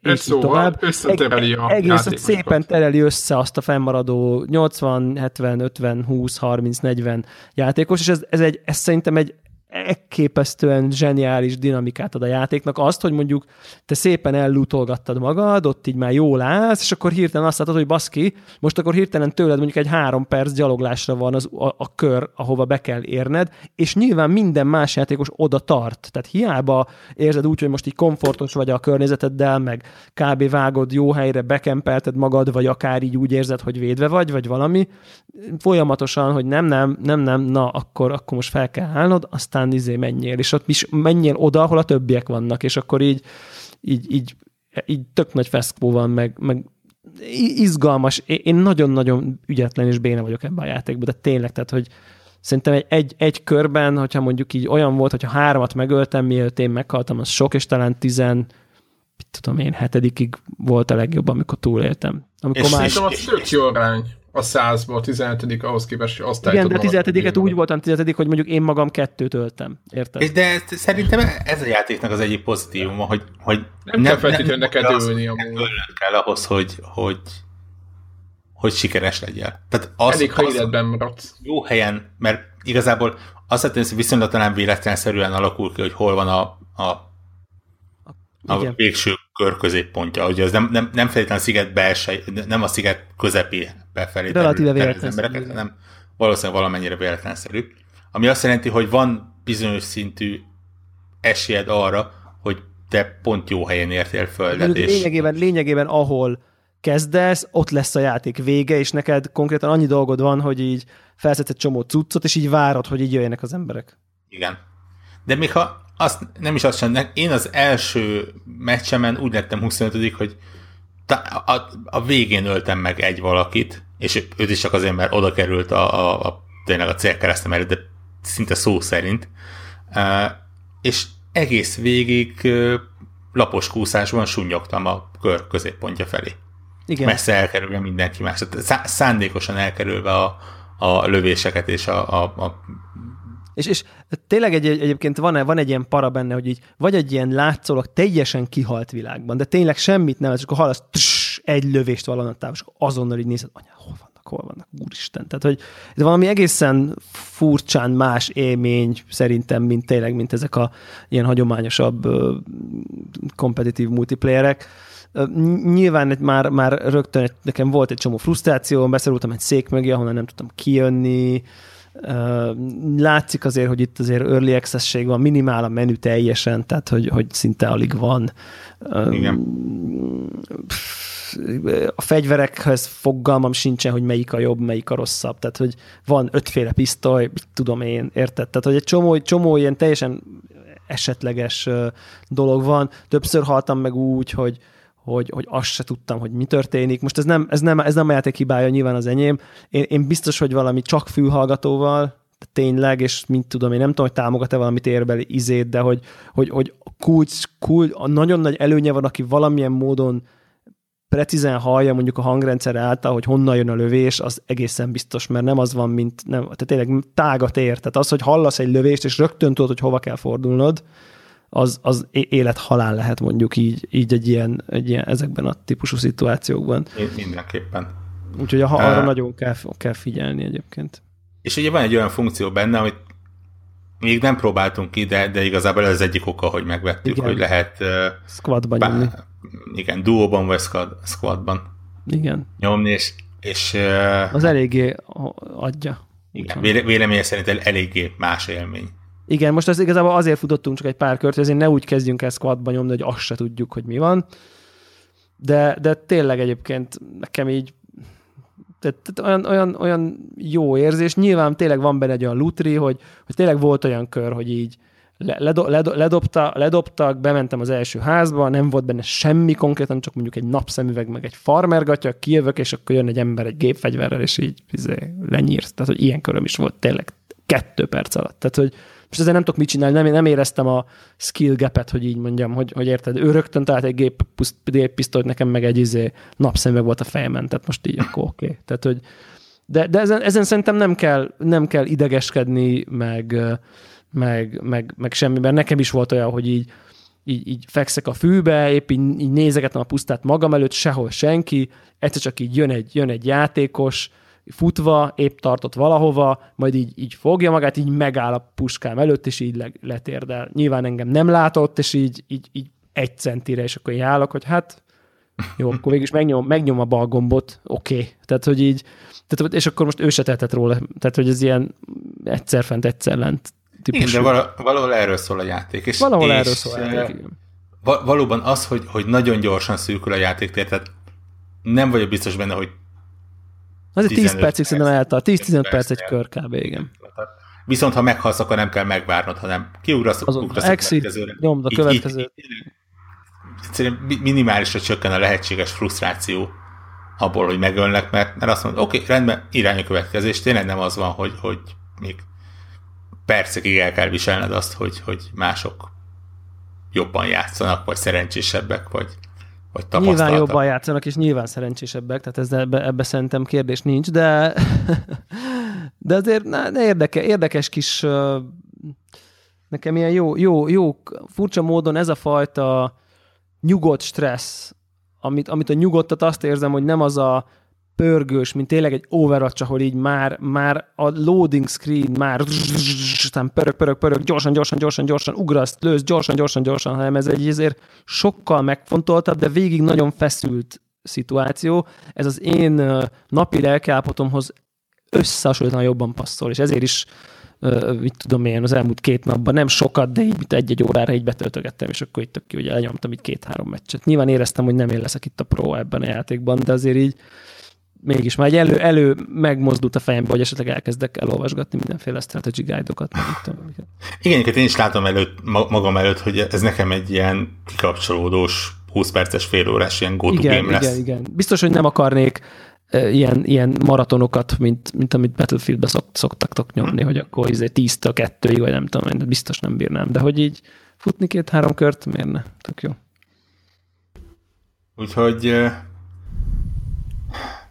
és szóval tovább. összetereli a Egész szépen tereli össze azt a fennmaradó 80, 70, 50, 20, 30, 40 játékos, és ez, ez, egy, ez szerintem egy elképesztően zseniális dinamikát ad a játéknak. Azt, hogy mondjuk te szépen ellútolgattad magad, ott így már jól állsz, és akkor hirtelen azt látod, hogy baszki, most akkor hirtelen tőled mondjuk egy három perc gyaloglásra van az, a, a kör, ahova be kell érned, és nyilván minden más játékos oda tart. Tehát hiába érzed úgy, hogy most így komfortos vagy a környezeteddel, meg kb. vágod jó helyre, bekempelted magad, vagy akár így úgy érzed, hogy védve vagy, vagy valami, folyamatosan, hogy nem, nem, nem, nem, na, akkor, akkor most fel kell állnod, aztán aztán izé menjél, és ott is menjél oda, ahol a többiek vannak, és akkor így, így, így, így tök nagy feszkó van, meg, meg izgalmas. Én nagyon-nagyon ügyetlen és béna vagyok ebben a játékban, de tényleg, tehát, hogy szerintem egy, egy, egy körben, hogyha mondjuk így olyan volt, hogyha háromat megöltem, mielőtt én meghaltam, az sok, és talán tizen, mit tudom én, hetedikig volt a legjobb, amikor túléltem. Amikor és más... az tök jó arány a 100-ból 17 ahhoz képest, hogy azt Igen, de 17 úgy voltam 17 hogy mondjuk én magam kettőt öltem. Érted? És de szerintem ez a játéknak az egyik pozitívuma, hogy, hogy nem, nem kell feltétlenül neked ülni amúgy. kell ahhoz, hogy, hogy, hogy sikeres legyél. Tehát az, Elég, ha életben maradsz. Jó helyen, mert igazából azt hiszem, hogy viszonylag talán véletlenszerűen alakul ki, hogy hol van a, a a végső kör középpontja, ugye az nem, nem, nem feltétlenül a sziget belsej, nem a sziget közepé befelé Relatíve véletlenszerű. hanem valószínűleg valamennyire véletlenszerű. Ami azt jelenti, hogy van bizonyos szintű esélyed arra, hogy te pont jó helyen értél földet. És... Lényegében, lényegében ahol kezdesz, ott lesz a játék vége, és neked konkrétan annyi dolgod van, hogy így felszedsz egy csomó cuccot, és így várod, hogy így jöjjenek az emberek. Igen. De még ha azt nem is azt sem, én az első meccsemen úgy lettem 25 hogy a, a, a végén öltem meg egy valakit, és őt is csak azért, mert oda került a, a, a tényleg a célkeresztem előtt, de szinte szó szerint. Uh, és egész végig uh, lapos kúszásban sunyogtam a kör középpontja felé. Igen. Messze elkerülve mindenki más. Szándékosan elkerülve a, a lövéseket és a, a, a és, és tényleg egy, egyébként van, van egy ilyen para benne, hogy így vagy egy ilyen látszólag teljesen kihalt világban, de tényleg semmit nem, és akkor hallasz tss, egy lövést valahonnan távol, és azonnal így nézed, anya, hol vannak, hol vannak, úristen. Tehát, hogy ez valami egészen furcsán más élmény szerintem, mint tényleg, mint ezek a ilyen hagyományosabb kompetitív multiplayerek. Nyilván egy, már, már rögtön nekem volt egy csomó frusztráció, beszorultam egy szék mögé, ahonnan nem tudtam kijönni, Látszik azért, hogy itt azért early access van, minimál a menü teljesen, tehát hogy, hogy szinte alig van. Igen. A fegyverekhez fogalmam sincsen, hogy melyik a jobb, melyik a rosszabb. Tehát, hogy van ötféle pisztoly, tudom én, érted? Tehát, hogy egy csomó, csomó ilyen teljesen esetleges dolog van. Többször haltam meg úgy, hogy, hogy, hogy azt se tudtam, hogy mi történik. Most ez nem, ez nem, ez nem a játék hibája, nyilván az enyém. Én, én biztos, hogy valami csak fülhallgatóval, tényleg, és mint tudom, én nem tudom, hogy támogat-e valami térbeli izét, de hogy, hogy, hogy kulcs, kulcs, a nagyon nagy előnye van, aki valamilyen módon precízen hallja mondjuk a hangrendszer által, hogy honnan jön a lövés, az egészen biztos, mert nem az van, mint nem, tehát tényleg tágat ér. Tehát az, hogy hallasz egy lövést, és rögtön tudod, hogy hova kell fordulnod, az, az élet-halál lehet mondjuk így, így egy, ilyen, egy ilyen, ezekben a típusú szituációkban. Mindenképpen. Úgyhogy ha arra uh, nagyon kell, kell figyelni egyébként. És ugye van egy olyan funkció benne, amit még nem próbáltunk ki, de, de igazából ez az egyik oka, hogy megvettük, igen. hogy lehet uh, squadban bá, nyomni. Igen, duóban vagy squad, squadban igen. nyomni, és, és uh, az eléggé adja. Igen, véleményem szerint eléggé más élmény. Igen, most az igazából azért futottunk csak egy pár kört, azért ne úgy kezdjünk el squadba nyomni, hogy azt se tudjuk, hogy mi van. De, de tényleg egyébként nekem így tehát, tehát olyan, olyan, olyan jó érzés. Nyilván tényleg van benne egy olyan lutri, hogy, hogy tényleg volt olyan kör, hogy így ledo, ledo, ledobta, ledobtak, bementem az első házba, nem volt benne semmi konkrétan, csak mondjuk egy napszemüveg, meg egy farmergatya, kijövök, és akkor jön egy ember egy gépfegyverrel, és így izé, lenyírt. Tehát, hogy ilyen köröm is volt tényleg kettő perc alatt. Tehát, hogy most ezzel nem tudok mit csinálni, nem, nem éreztem a skill gapet, hogy így mondjam, hogy, hogy érted, ő rögtön talált egy gép, géppisztolyt, nekem meg egy izé, napszemüveg volt a fejemen, tehát most így akkor oké. Okay. Tehát, hogy de, de ezen, ezen szerintem nem kell, nem kell idegeskedni, meg, meg, meg, meg semmiben. Nekem is volt olyan, hogy így, így, így fekszek a fűbe, épp így, így nézegetem a pusztát magam előtt, sehol senki, egyszer csak így jön egy, jön egy játékos, futva, épp tartott valahova, majd így, így fogja magát, így megáll a puskám előtt, és így le, letérdel. Nyilván engem nem látott, és így, így, így egy centire, és akkor állok, hogy hát jó, akkor végig is megnyom, megnyom a bal gombot, oké. Okay. Tehát, hogy így, tehát, és akkor most ő se tehetett róla. Tehát, hogy ez ilyen egyszer fent, egyszer lent típusú. Igen, de val- valahol erről szól a játék. És, valahol és erről szól a játék, igen. Va- valóban az, hogy, hogy nagyon gyorsan szűkül a játéktér, tehát nem vagyok biztos benne, hogy Azért 10 percig szerintem eltart, 10-15 perc egy kör kb. igen. Viszont ha meghalsz, akkor nem kell megvárnod, hanem kiugrasz, ugrasz a következőre. Nyomd a következőt. Minimálisra csökken a lehetséges frusztráció abból, hogy megölnek, mert, mert azt mondod, oké, okay, rendben, irány a következés, tényleg nem az van, hogy, hogy még percekig el kell viselned azt, hogy, hogy mások jobban játszanak, vagy szerencsésebbek, vagy, vagy Nyilván jobban játszanak, és nyilván szerencsésebbek, tehát ez ebbe, ebbe szerintem kérdés nincs, de, de azért na, ne érdeke, érdekes kis nekem ilyen jó, jó, jó, furcsa módon ez a fajta nyugodt stressz, amit, amit a nyugodtat azt érzem, hogy nem az a pörgős, mint tényleg egy Overwatch, ahol így már, már a loading screen már aztán pörög, pörög, pörög, gyorsan, gyorsan, gyorsan, gyorsan, ugraszt, lősz, gyorsan, gyorsan, gyorsan, hanem ez egy ezért sokkal megfontoltabb, de végig nagyon feszült szituáció. Ez az én napi lelkiállapotomhoz összehasonlítóan jobban passzol, és ezért is mit tudom én, az elmúlt két napban nem sokat, de így egy-egy órára így betöltögettem, és akkor itt tök ki, hogy elnyomtam így két-három meccset. Nyilván éreztem, hogy nem én leszek itt a pro ebben a játékban, de azért így mégis már egy elő, elő megmozdult a fejembe, hogy esetleg elkezdek elolvasgatni mindenféle strategy guide-okat. Igen, én is látom előtt, magam előtt, hogy ez nekem egy ilyen kikapcsolódós 20 perces fél órás ilyen go igen, game lesz. Igen, igen. Biztos, hogy nem akarnék uh, ilyen, ilyen maratonokat, mint, mint amit Battlefieldbe szok, szoktak nyomni, hmm. hogy akkor izé 10-től 2 vagy nem tudom, biztos nem bírnám, de hogy így futni két-három kört, miért ne? Tök jó. Úgyhogy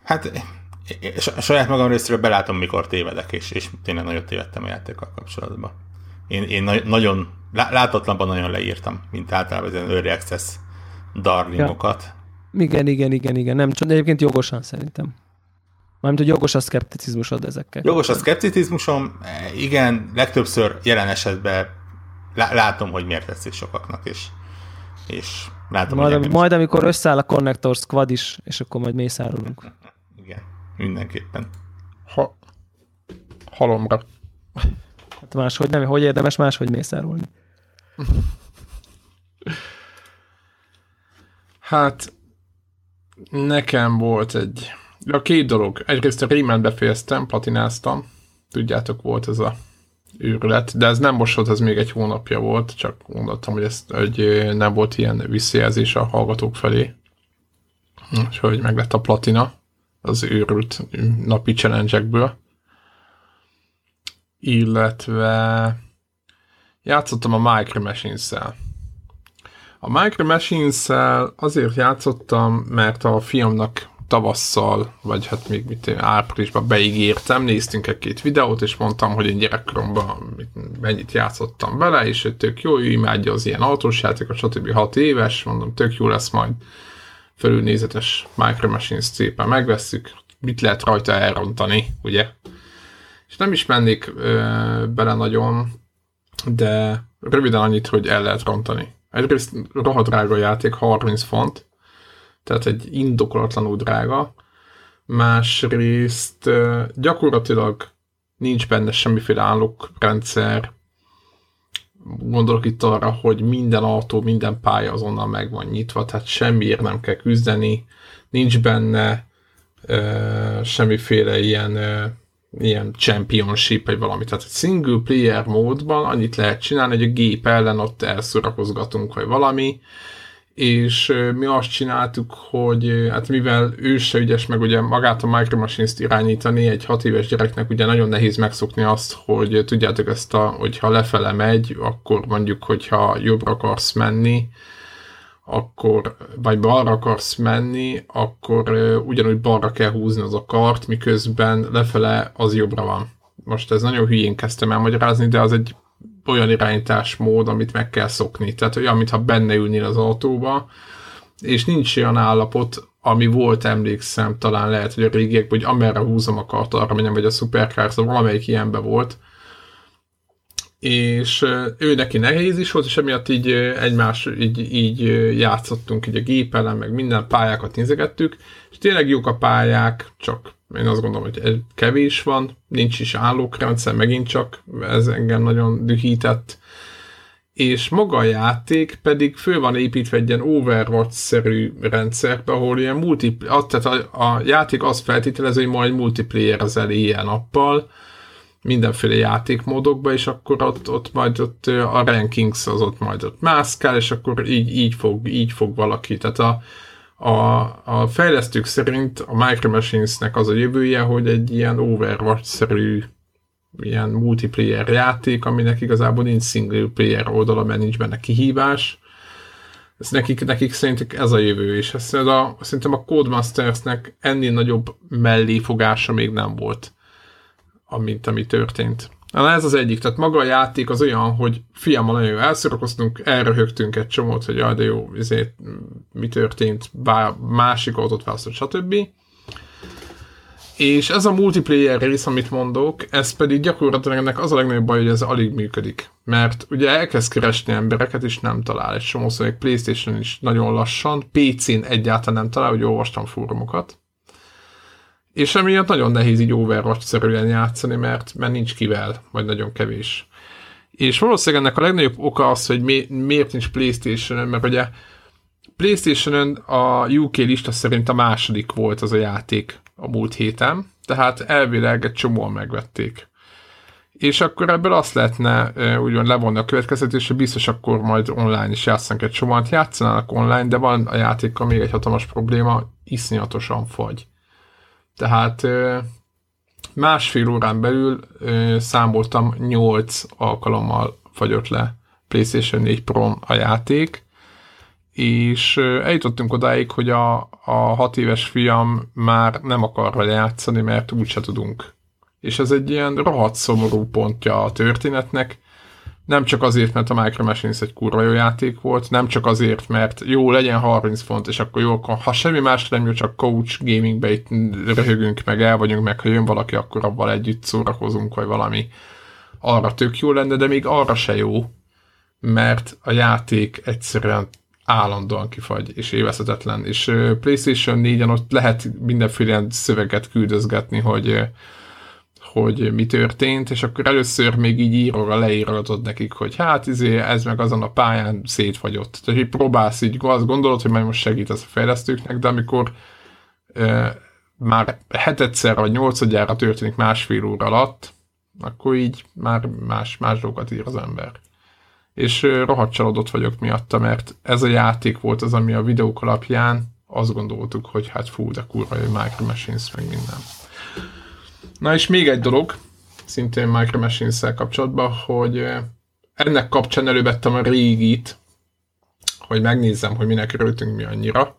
Hát a saját magam részéről belátom, mikor tévedek, és, és tényleg nagyon tévedtem a játékkal kapcsolatban. Én, én na- nagyon, látatlanban nagyon leírtam, mint általában ezen early access darlingokat. Ja. Igen, igen, igen, igen, nem csak, egyébként jogosan szerintem. Mármint, hogy jogos a szkepticizmusod ezekkel. Jogos a szkepticizmusom, igen, legtöbbször jelen esetben látom, hogy miért tetszik sokaknak, és, és látom, majd, hogy majd amikor összeáll a Connector Squad is, és akkor majd mészárolunk. Mindenképpen. Ha, halomra. Hát máshogy nem, hogy érdemes máshogy mészárolni? Hát nekem volt egy... A két dolog. Egyrészt a Rayman befejeztem, platináztam. Tudjátok, volt ez a őrület, de ez nem most volt, ez még egy hónapja volt, csak gondoltam, hogy, ez, hogy nem volt ilyen visszajelzés a hallgatók felé. Úgyhogy meg lett a platina az őrült napi challenge Illetve játszottam a Micro Machines-szel. A Micro Machines-szel azért játszottam, mert a fiamnak tavasszal, vagy hát még mit én, áprilisban beígértem, néztünk egy-két videót, és mondtam, hogy én gyerekkoromban mennyit játszottam bele, és hogy tök jó, ő imádja az ilyen autós játékot, stb. 6 éves, mondom, tök jó lesz majd felülnézetes Micro Machines szépen megvesszük, mit lehet rajta elrontani, ugye? És nem is mennék ö, bele nagyon, de röviden annyit, hogy el lehet rontani. Egyrészt rohadt drága játék, 30 font, tehát egy indokolatlanul drága. Másrészt ö, gyakorlatilag nincs benne semmiféle állókrendszer, gondolok itt arra, hogy minden autó, minden pálya azonnal meg van nyitva, tehát semmiért nem kell küzdeni, nincs benne ö, semmiféle ilyen ö, ilyen championship, vagy valami. Tehát egy single player módban annyit lehet csinálni, hogy a gép ellen ott elszorakozgatunk, vagy valami, és mi azt csináltuk, hogy hát mivel ő se ügyes meg ugye magát a Micro Machines-t irányítani, egy hat éves gyereknek ugye nagyon nehéz megszokni azt, hogy tudjátok ezt a, hogyha lefele megy, akkor mondjuk, hogyha jobbra akarsz menni, akkor, vagy balra akarsz menni, akkor ugyanúgy balra kell húzni az a kart, miközben lefele az jobbra van. Most ez nagyon hülyén kezdtem elmagyarázni, de az egy olyan irányításmód, amit meg kell szokni. Tehát olyan, mintha benne ülnél az autóba, és nincs olyan állapot, ami volt, emlékszem, talán lehet, hogy a régiekben, hogy amerre húzom a kart, arra menjem, vagy a Supercars, szóval valamelyik ilyenbe volt, és ő neki nehéz is volt, és emiatt így egymás így, így játszottunk így a gép meg minden pályákat nézegettük, és tényleg jók a pályák, csak én azt gondolom, hogy kevés van, nincs is állókrendszer, megint csak ez engem nagyon dühített, és maga a játék pedig föl van építve egy ilyen Overwatch-szerű rendszerbe, ahol ilyen multi, tehát a, a játék azt feltételező, hogy majd multiplayer az éjjel-nappal, mindenféle játékmódokba, és akkor ott, ott majd ott a rankings az ott majd ott mászkál, és akkor így, így, fog, így fog valaki. Tehát a, a, a fejlesztők szerint a Micro Machines-nek az a jövője, hogy egy ilyen Overwatch-szerű ilyen multiplayer játék, aminek igazából nincs single player oldala, mert nincs benne kihívás. Ez nekik, nekik szerintük ez a jövő, és ez a, szerintem a Codemastersnek ennél nagyobb melléfogása még nem volt amint ami történt. Na ez az egyik, tehát maga a játék az olyan, hogy fiammal nagyon jó elszorakoztunk, elröhögtünk egy csomót, hogy jaj, de jó, ezért mi történt, bár másik autót választott, stb. És ez a multiplayer rész, amit mondok, ez pedig gyakorlatilag ennek az a legnagyobb baj, hogy ez alig működik. Mert ugye elkezd keresni embereket, és nem talál egy csomó, szóval Playstation is nagyon lassan, PC-n egyáltalán nem talál, hogy olvastam fórumokat. És emiatt nagyon nehéz így Overwatch-szerűen játszani, mert, mert nincs kivel, vagy nagyon kevés. És valószínűleg ennek a legnagyobb oka az, hogy mi, miért nincs playstation mert ugye playstation a UK lista szerint a második volt az a játék a múlt héten, tehát elvileg egy csomóan megvették. És akkor ebből azt lehetne úgymond levonni a következtetés, hogy biztos akkor majd online is játszanak egy csomóan, játszanának online, de van a játékkal még egy hatalmas probléma, iszonyatosan fagy. Tehát másfél órán belül számoltam 8 alkalommal fagyott le PlayStation 4 pro a játék, és eljutottunk odáig, hogy a, a hat éves fiam már nem akar vele játszani, mert úgyse tudunk. És ez egy ilyen rohadt szomorú pontja a történetnek, nem csak azért, mert a Micro Machines egy kurva jó játék volt, nem csak azért, mert jó, legyen 30 font, és akkor jó, ha semmi más nem jó, csak coach gamingbe itt röhögünk, meg el vagyunk, meg ha jön valaki, akkor abban együtt szórakozunk, vagy valami arra tök jó lenne, de még arra se jó, mert a játék egyszerűen állandóan kifagy, és évezhetetlen, és PlayStation 4-en ott lehet mindenféle szöveget küldözgetni, hogy hogy mi történt, és akkor először még így írva leírogatod nekik, hogy hát izé, ez meg azon a pályán szétfagyott. Tehát így próbálsz így, azt gondolod, hogy majd most segítesz a fejlesztőknek, de amikor e, már hetedszer vagy nyolcadjára történik másfél óra alatt, akkor így már más, más dolgokat ír az ember. És rohadt csalódott vagyok miatta, mert ez a játék volt az, ami a videók alapján azt gondoltuk, hogy hát fú, de kurva, hogy Micro Machines, meg minden. Na és még egy dolog, szintén Micro machines kapcsolatban, hogy ennek kapcsán elővettem a régit, hogy megnézzem, hogy minek örültünk mi annyira.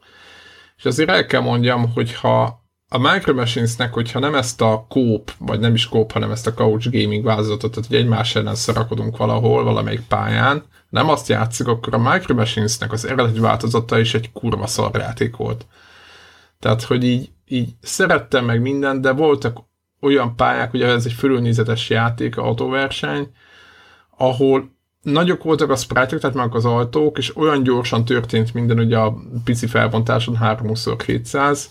És azért el kell mondjam, hogy ha a Micro Machines-nek, hogyha nem ezt a kóp, vagy nem is kóp, hanem ezt a couch gaming vázatot, tehát hogy egymás ellen szarakodunk valahol, valamelyik pályán, nem azt játszik, akkor a Micro Machines-nek az eredeti változata is egy kurva szarjáték volt. Tehát, hogy így, így szerettem meg mindent, de voltak olyan pályák, ugye ez egy fölülnézetes játék, autóverseny, ahol nagyok voltak a sprite tehát meg az autók, és olyan gyorsan történt minden ugye a pici felbontáson 3x700,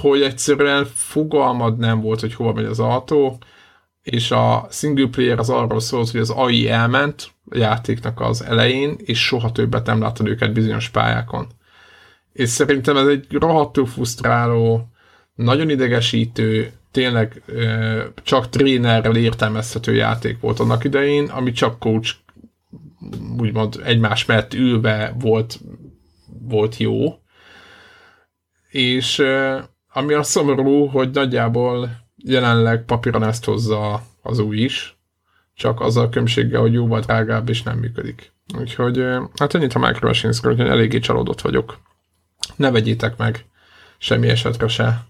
hogy egyszerűen fogalmad nem volt, hogy hova megy az autó, és a single player az arról szólt, hogy az AI elment a játéknak az elején, és soha többet nem láttad őket bizonyos pályákon. És szerintem ez egy rohadtul frusztráló, nagyon idegesítő, tényleg csak trénerrel értelmezhető játék volt annak idején, ami csak coach úgymond egymás mellett ülve volt, volt jó. És ami a szomorú, hogy nagyjából jelenleg papíron ezt hozza az új is, csak az a különbséggel, hogy jóval drágább és nem működik. Úgyhogy hát ennyit a Micro machines hogy eléggé csalódott vagyok. Ne vegyétek meg semmi esetre se,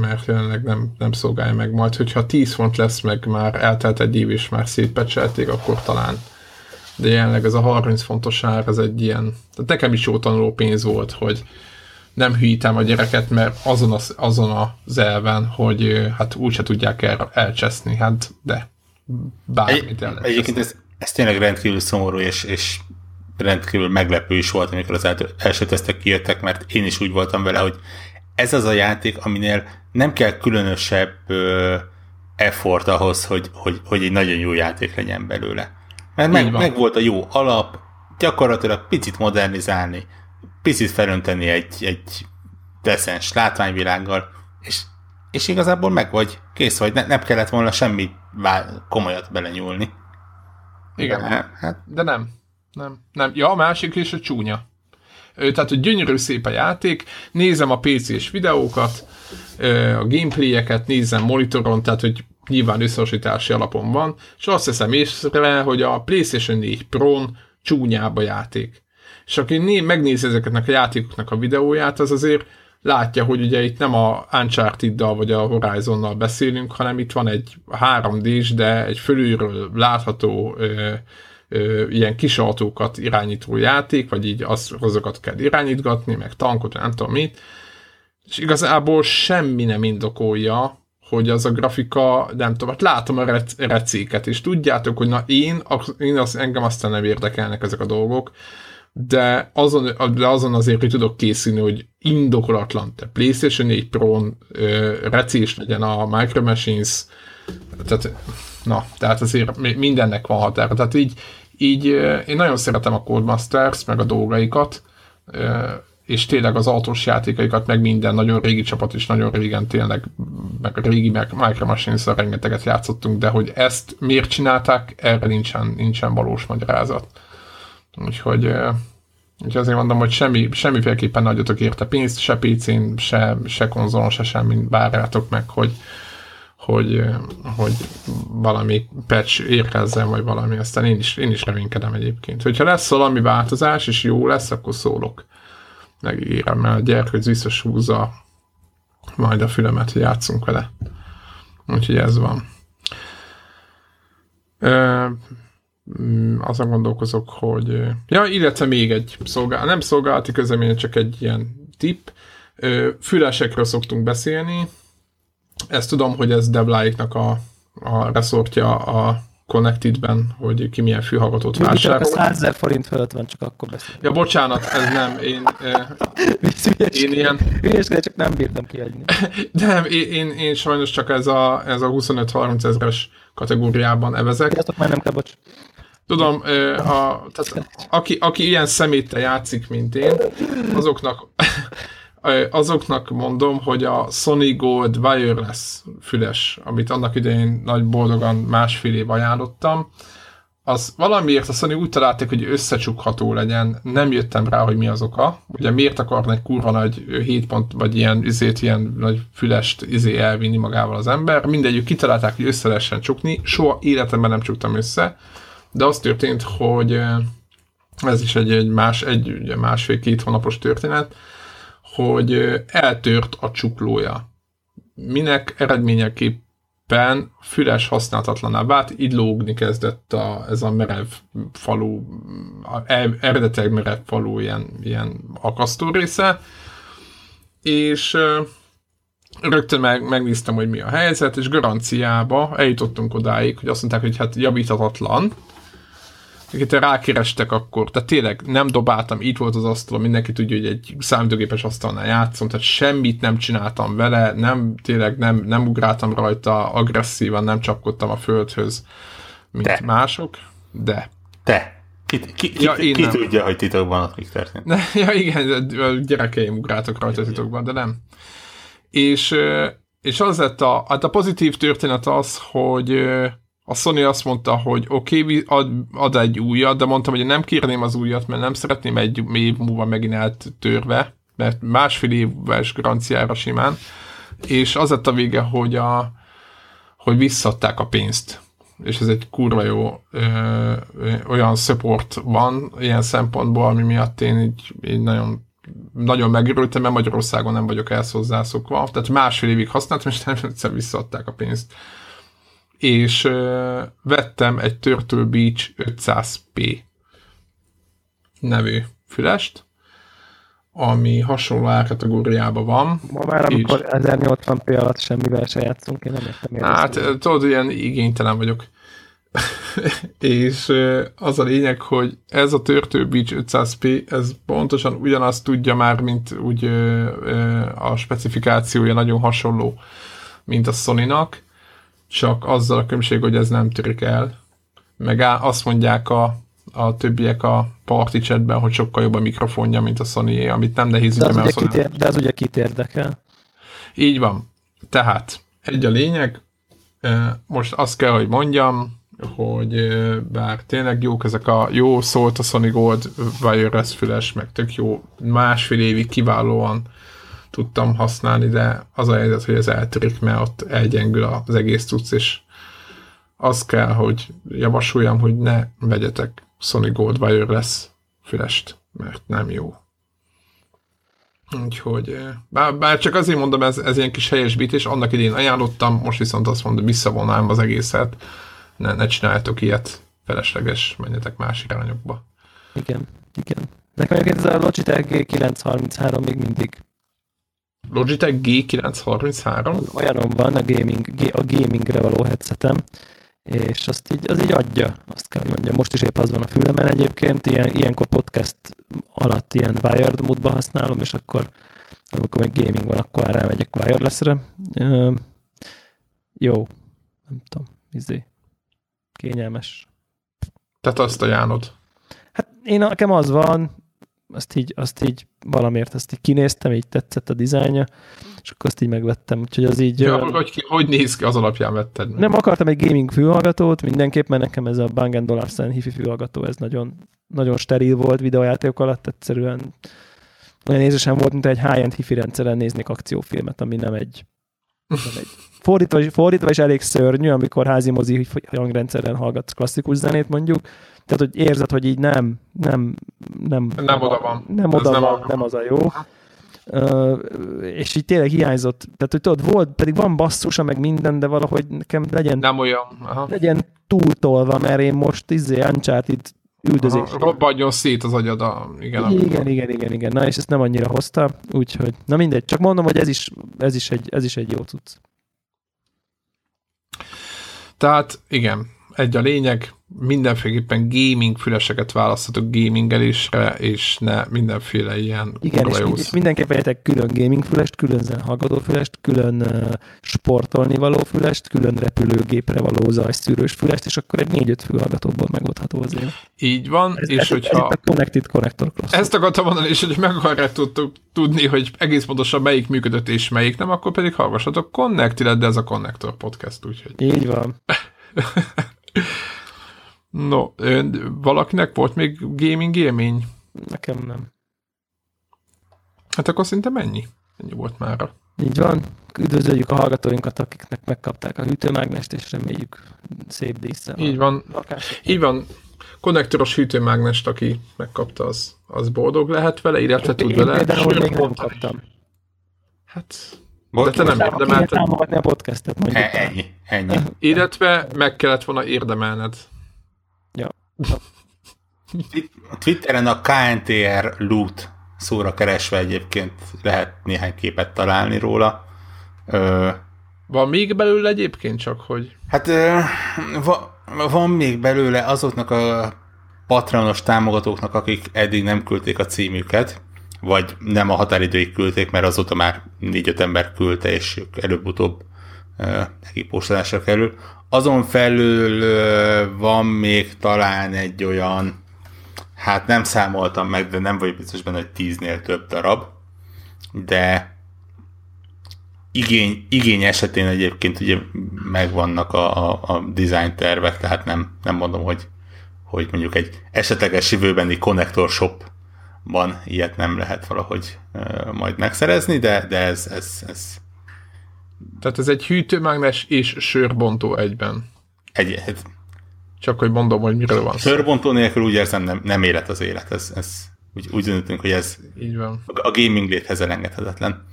mert jelenleg nem, nem szolgálja meg. Majd, hogyha 10 font lesz, meg már eltelt egy év, és már szétpecselték, akkor talán. De jelenleg ez a 30 fontos ár, ez egy ilyen, tehát nekem is jó tanuló pénz volt, hogy nem hűítem a gyereket, mert azon az, azon az elven, hogy hát úgyse tudják el, elcseszni, hát de bármit el Egyébként ez, ez tényleg rendkívül szomorú, és, és rendkívül meglepő is volt, amikor az első tesztek kijöttek, mert én is úgy voltam vele, hogy ez az a játék, aminél nem kell különösebb ö, effort ahhoz, hogy, hogy, hogy egy nagyon jó játék legyen belőle. Mert meg, meg volt a jó alap, gyakorlatilag picit modernizálni, picit felönteni egy, egy decens látványvilággal, és, és igazából meg vagy, kész vagy, ne, nem kellett volna semmi komolyat belenyúlni. Igen, de, hát... de nem. Nem, nem. Ja, a másik is a csúnya. Tehát, hogy gyönyörű szép a játék, nézem a PC-s videókat, a gameplayeket nézem monitoron, tehát, hogy nyilván összehasonlítási alapon van, és azt hiszem észre, hogy a PlayStation 4 Pro-n csúnyább a játék. És aki né- megnézi ezeknek a játékoknak a videóját, az azért látja, hogy ugye itt nem a Uncharted-dal vagy a Horizonnal beszélünk, hanem itt van egy 3D-s, de egy fölülről látható ö, ilyen kis autókat irányító játék, vagy így az, azokat kell irányítgatni, meg tankot, nem tudom mit, és igazából semmi nem indokolja, hogy az a grafika, nem tudom, hát látom a rec- recéket, és tudjátok, hogy na én, én az, engem aztán nem érdekelnek ezek a dolgok, de azon, de azon azért, hogy tudok készülni, hogy indokolatlan, te PlayStation 4 Pro-n recés legyen a Micro Machines, tehát, na, tehát azért mindennek van határa. Tehát így, így én nagyon szeretem a Codemasters, meg a dolgaikat, és tényleg az autós játékaikat, meg minden nagyon régi csapat is nagyon régen tényleg, meg a régi meg Micro machines rengeteget játszottunk, de hogy ezt miért csinálták, erre nincsen, nincsen valós magyarázat. Úgyhogy, úgyhogy azért mondom, hogy semmi, semmiféleképpen nagyotok érte pénzt, se PC-n, se, se konzolon, se semmi, várjátok meg, hogy, hogy, hogy valami patch érkezzen, vagy valami, aztán én is, én is reménykedem egyébként. Hogyha lesz valami változás, és jó lesz, akkor szólok. Megígérem, mert a gyerkőz biztos húzza majd a fülemet, hogy játszunk vele. Úgyhogy ez van. Mm, azon gondolkozok, hogy... Ja, illetve még egy szolgál, nem szolgálati közlemény, csak egy ilyen tip. Fülesekről szoktunk beszélni. Ezt tudom, hogy ez Debláiknak a, a reszortja a Connected-ben, hogy ki milyen fülhallgatót vásárol. Csak a 100 ezer forint fölött van, csak akkor beszélünk. Ja, bocsánat, ez nem, én... én ilyen... Hülyeskedek, csak nem bírtam kiadni. nem, én, én, én, sajnos csak ez a, ez a 25-30 ezeres kategóriában evezek. Sziasztok, már nem kell, bocs. Tudom, a, tehát, aki, aki ilyen szeméttel játszik, mint én, azoknak, azoknak mondom, hogy a Sony Gold Wireless füles, amit annak idején nagy boldogan másfél év ajánlottam, az valamiért a Sony úgy találták, hogy összecsukható legyen, nem jöttem rá, hogy mi az oka. Ugye miért akarna egy kurva nagy 7 pont, vagy ilyen, izét, ilyen nagy fülest izé elvinni magával az ember. Mindegyük kitalálták, hogy össze lehessen csukni, soha életemben nem csuktam össze de az történt, hogy ez is egy, egy, más, egy másfél-két hónapos történet, hogy eltört a csuklója. Minek eredményeképpen füles használhatatlaná vált, így lógni kezdett a, ez a merev falu, eredetileg merev falu ilyen, ilyen akasztó része, és rögtön meg, megnéztem, hogy mi a helyzet, és garanciába eljutottunk odáig, hogy azt mondták, hogy hát javíthatatlan, itt rákerestek akkor, tehát tényleg nem dobáltam, itt volt az asztalon, mindenki tudja, hogy egy számítógépes asztalnál játszom, tehát semmit nem csináltam vele, nem, tényleg nem, nem ugráltam rajta agresszívan, nem csapkodtam a földhöz, mint de. mások, de. Te. Ki, ki, ki, ja, ki, ki tudja, hogy titokban ott mik történt? ja igen, a gyerekeim ugráltak rajta titokban, de nem. És és az lett a, hát a pozitív történet az, hogy a Sony azt mondta, hogy oké, okay, ad, ad egy újat, de mondtam, hogy nem kérném az újat, mert nem szeretném egy év múlva megint eltörve, mert másfél éves garanciára simán, és az lett a vége, hogy, a, hogy visszadták a pénzt. És ez egy kurva jó ö, olyan support van ilyen szempontból, ami miatt én így, így nagyon nagyon megörültem, mert Magyarországon nem vagyok ehhez hozzászokva. Tehát másfél évig használtam, és nem egyszer visszaadták a pénzt. És ö, vettem egy Turtle Beach 500p nevű fülest, ami hasonló árkategóriában van. Ma már amikor 1080p alatt semmivel se játszunk, én nem értem. Hát tudod, ilyen igénytelen vagyok. és az a lényeg, hogy ez a Turtle Beach 500p, ez pontosan ugyanazt tudja már, mint úgy a specifikációja nagyon hasonló, mint a Sony-nak, csak azzal a különbség, hogy ez nem törik el. Meg azt mondják a, a többiek a party chatben, hogy sokkal jobb a mikrofonja, mint a sony amit nem nehéz de az, ugye, kit ér, de az ugye kit érdekel. Így van. Tehát egy a lényeg, most azt kell, hogy mondjam, hogy bár tényleg jók ezek a jó szólt a Sony Gold Wireless füles, meg tök jó, másfél évig kiválóan tudtam használni, de az a helyzet, hogy ez eltörik, mert ott elgyengül az egész cucc, és az kell, hogy javasoljam, hogy ne vegyetek Sony Gold Wireless fülest, mert nem jó. Úgyhogy, bár, bár csak azért mondom, ez, ez ilyen kis helyesbítés, annak idén ajánlottam, most viszont azt mondom, visszavonnám az egészet, ne, ne csináljátok ilyet, felesleges, menjetek más irányokba. Igen, igen. Nekem egyébként ez a Logitech G933 még mindig. Logitech G933? Olyanom van a, gaming, a gamingre való headsetem, és azt így, az így adja, azt kell mondjam. Most is épp az van a fülemen egyébként, ilyen, ilyenkor podcast alatt ilyen wired módban használom, és akkor amikor meg gaming van, akkor rámegyek wirelessre. Jó, nem tudom, izé, kényelmes. Tehát azt ajánlod? Hát én nekem az van, azt így, azt így valamiért ezt így kinéztem, így tetszett a dizájnja, és akkor azt így megvettem. Úgyhogy az így... Ja, ö... hogy, hogy néz ki, az alapján vetted meg. Nem akartam egy gaming fülhallgatót, mindenképp, mert nekem ez a Bang Olufsen hifi fülhallgató, ez nagyon, nagyon steril volt videójátékok alatt, egyszerűen olyan érzésem volt, mint egy high-end hifi rendszeren néznék akciófilmet, ami nem egy, nem egy fordítva, fordítva is elég szörnyű, amikor házi mozi hangrendszeren hallgatsz klasszikus zenét mondjuk, tehát, hogy érzed, hogy így nem, nem, nem, nem oda van. Nem oda nem van, nem az a jó. Uh, és így tényleg hiányzott. Tehát, hogy tudod, volt, pedig van basszusa, meg minden, de valahogy nekem legyen, nem olyan. Aha. legyen túltolva, mert én most izé Uncharted üldözés. Robbanjon szét az agyad a... Igen, igen, igen, igen, igen. Na, és ezt nem annyira hozta, úgyhogy, na mindegy, csak mondom, hogy ez is, ez is, egy, ez is egy jó cucc. Tehát igen, egy a lényeg, mindenféleképpen gaming füleseket választhatok gamingelésre, és ne mindenféle ilyen Igen, és, és mindenképpen egyetek külön gaming fülest, külön zenehallgató fülest, külön uh, sportolni való fülest, külön repülőgépre való zajszűrős fülest, és akkor egy négy-öt fülhallgatóból megoldható az élet. Így van, ez, és ez, hogyha... Ez a Connected Connector Cross. Ezt akartam mondani, és hogy meg akarjátok tudni, hogy egész pontosan melyik működött és melyik nem, akkor pedig hallgassatok Connected, de ez a Connector podcast, úgyhogy... Így van. No, valakinek volt még gaming élmény? Nekem nem. Hát akkor szinte mennyi? Ennyi volt már. Így van. Üdvözöljük a hallgatóinkat, akiknek megkapták a hűtőmágnest, és reméljük szép díszsel. Így van. Így van. Konnektoros hűtőmágnest, aki megkapta, az, az boldog lehet vele, illetve tud vele. Én például még nem kaptam. Hát de te nem érdemelted. támogatni a podcastet, mondjuk. E, ennyi, ennyi. Illetve meg kellett volna érdemelned. Ja. Twitteren a KNTR loot szóra keresve egyébként lehet néhány képet találni róla. Ö, van még belőle egyébként csak, hogy... Hát ö, va, van még belőle azoknak a patronos támogatóknak, akik eddig nem küldték a címüket, vagy nem a határidőig küldték, mert azóta már négy-öt ember küldte, és előbb-utóbb neki postolásra kerül. Azon felül van még talán egy olyan, hát nem számoltam meg, de nem vagyok biztos benne, hogy tíznél több darab, de igény, igény esetén egyébként ugye megvannak a, a, a design tervek, tehát nem, nem mondom, hogy, hogy mondjuk egy esetleges jövőbeni connector shopban ilyet nem lehet valahogy majd megszerezni, de, de ez, ez, ez... Tehát ez egy hűtőmágnes és sörbontó egyben. Egy, egy, Csak hogy mondom, hogy miről van Sörbontó nélkül úgy érzem, nem, nem élet az élet. Ez, ez, úgy, úgy döntünk, hogy ez Így van. a gaming léthez elengedhetetlen.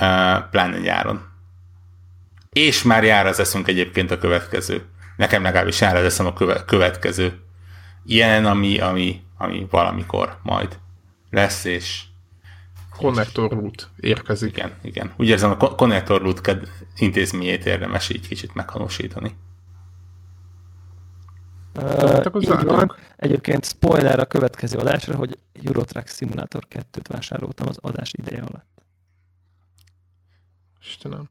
Uh, pláne nyáron. És már jár az eszünk egyébként a következő. Nekem legalábbis jár az eszem a köve- következő. Ilyen, ami, ami, ami valamikor majd lesz, és Connector root érkezik. igen, igen. Úgy érzem, a Connector Root intézményét érdemes így kicsit meghanosítani. Uh, így van. Egyébként spoiler a következő adásra, hogy Eurotrack Simulator 2-t vásároltam az adás ideje alatt. Istenem.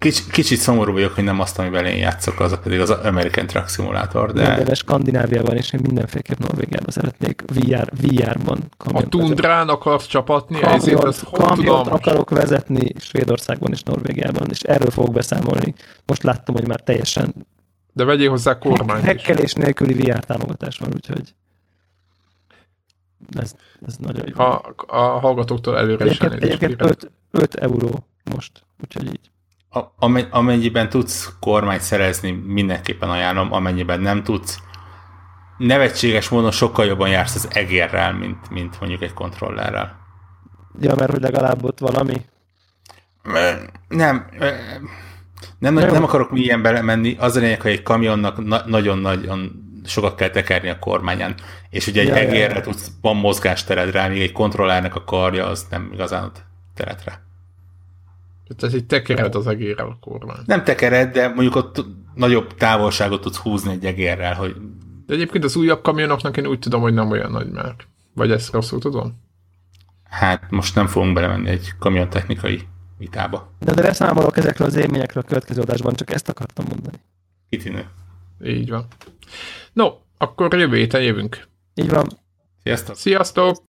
Kicsit, kicsit szomorú vagyok, hogy nem azt, amivel én játszok, az pedig az American Truck Simulator, de... Minden Skandináviában, és én mindenféleképp Norvégiában szeretnék VR, VR-ban A tundrán akarsz csapatni, kamiont, ezért az kamiont akarok vezetni Svédországban és Norvégiában, és erről fogok beszámolni. Most láttam, hogy már teljesen de vegyél hozzá kormányt Hekkelés nélküli VR támogatás van, úgyhogy ez, ez nagyon jó. A, a hallgatóktól előre egyébként, is Egyébként 5, 5 euró most, úgyhogy így. Amennyiben tudsz kormányt szerezni, mindenképpen ajánlom, amennyiben nem tudsz, nevetséges módon sokkal jobban jársz az egérrel, mint, mint mondjuk egy kontrollerrel. Ja, mert hogy legalább ott valami? Nem, nem, nem, nem akarok milyen belemenni, az a lényeg, hogy egy kamionnak na- nagyon-nagyon sokat kell tekerni a kormányán, és ugye egy ja, egérre ja. tudsz, van mozgástered rá, míg egy kontrollernek a karja az nem igazán ad teret rá. Tehát egy tekered az egérrel a kormány. Nem tekered, de mondjuk ott nagyobb távolságot tudsz húzni egy egérrel, hogy... De egyébként az újabb kamionoknak én úgy tudom, hogy nem olyan nagy már. Vagy ezt rosszul tudom? Hát most nem fogunk belemenni egy kamion technikai vitába. De, de beszámolok ezekről az élményekről a következő adásban, csak ezt akartam mondani. Kitűnő. Így van. No, akkor jövő héten jövünk. Így van. Sziasztok! Sziasztok!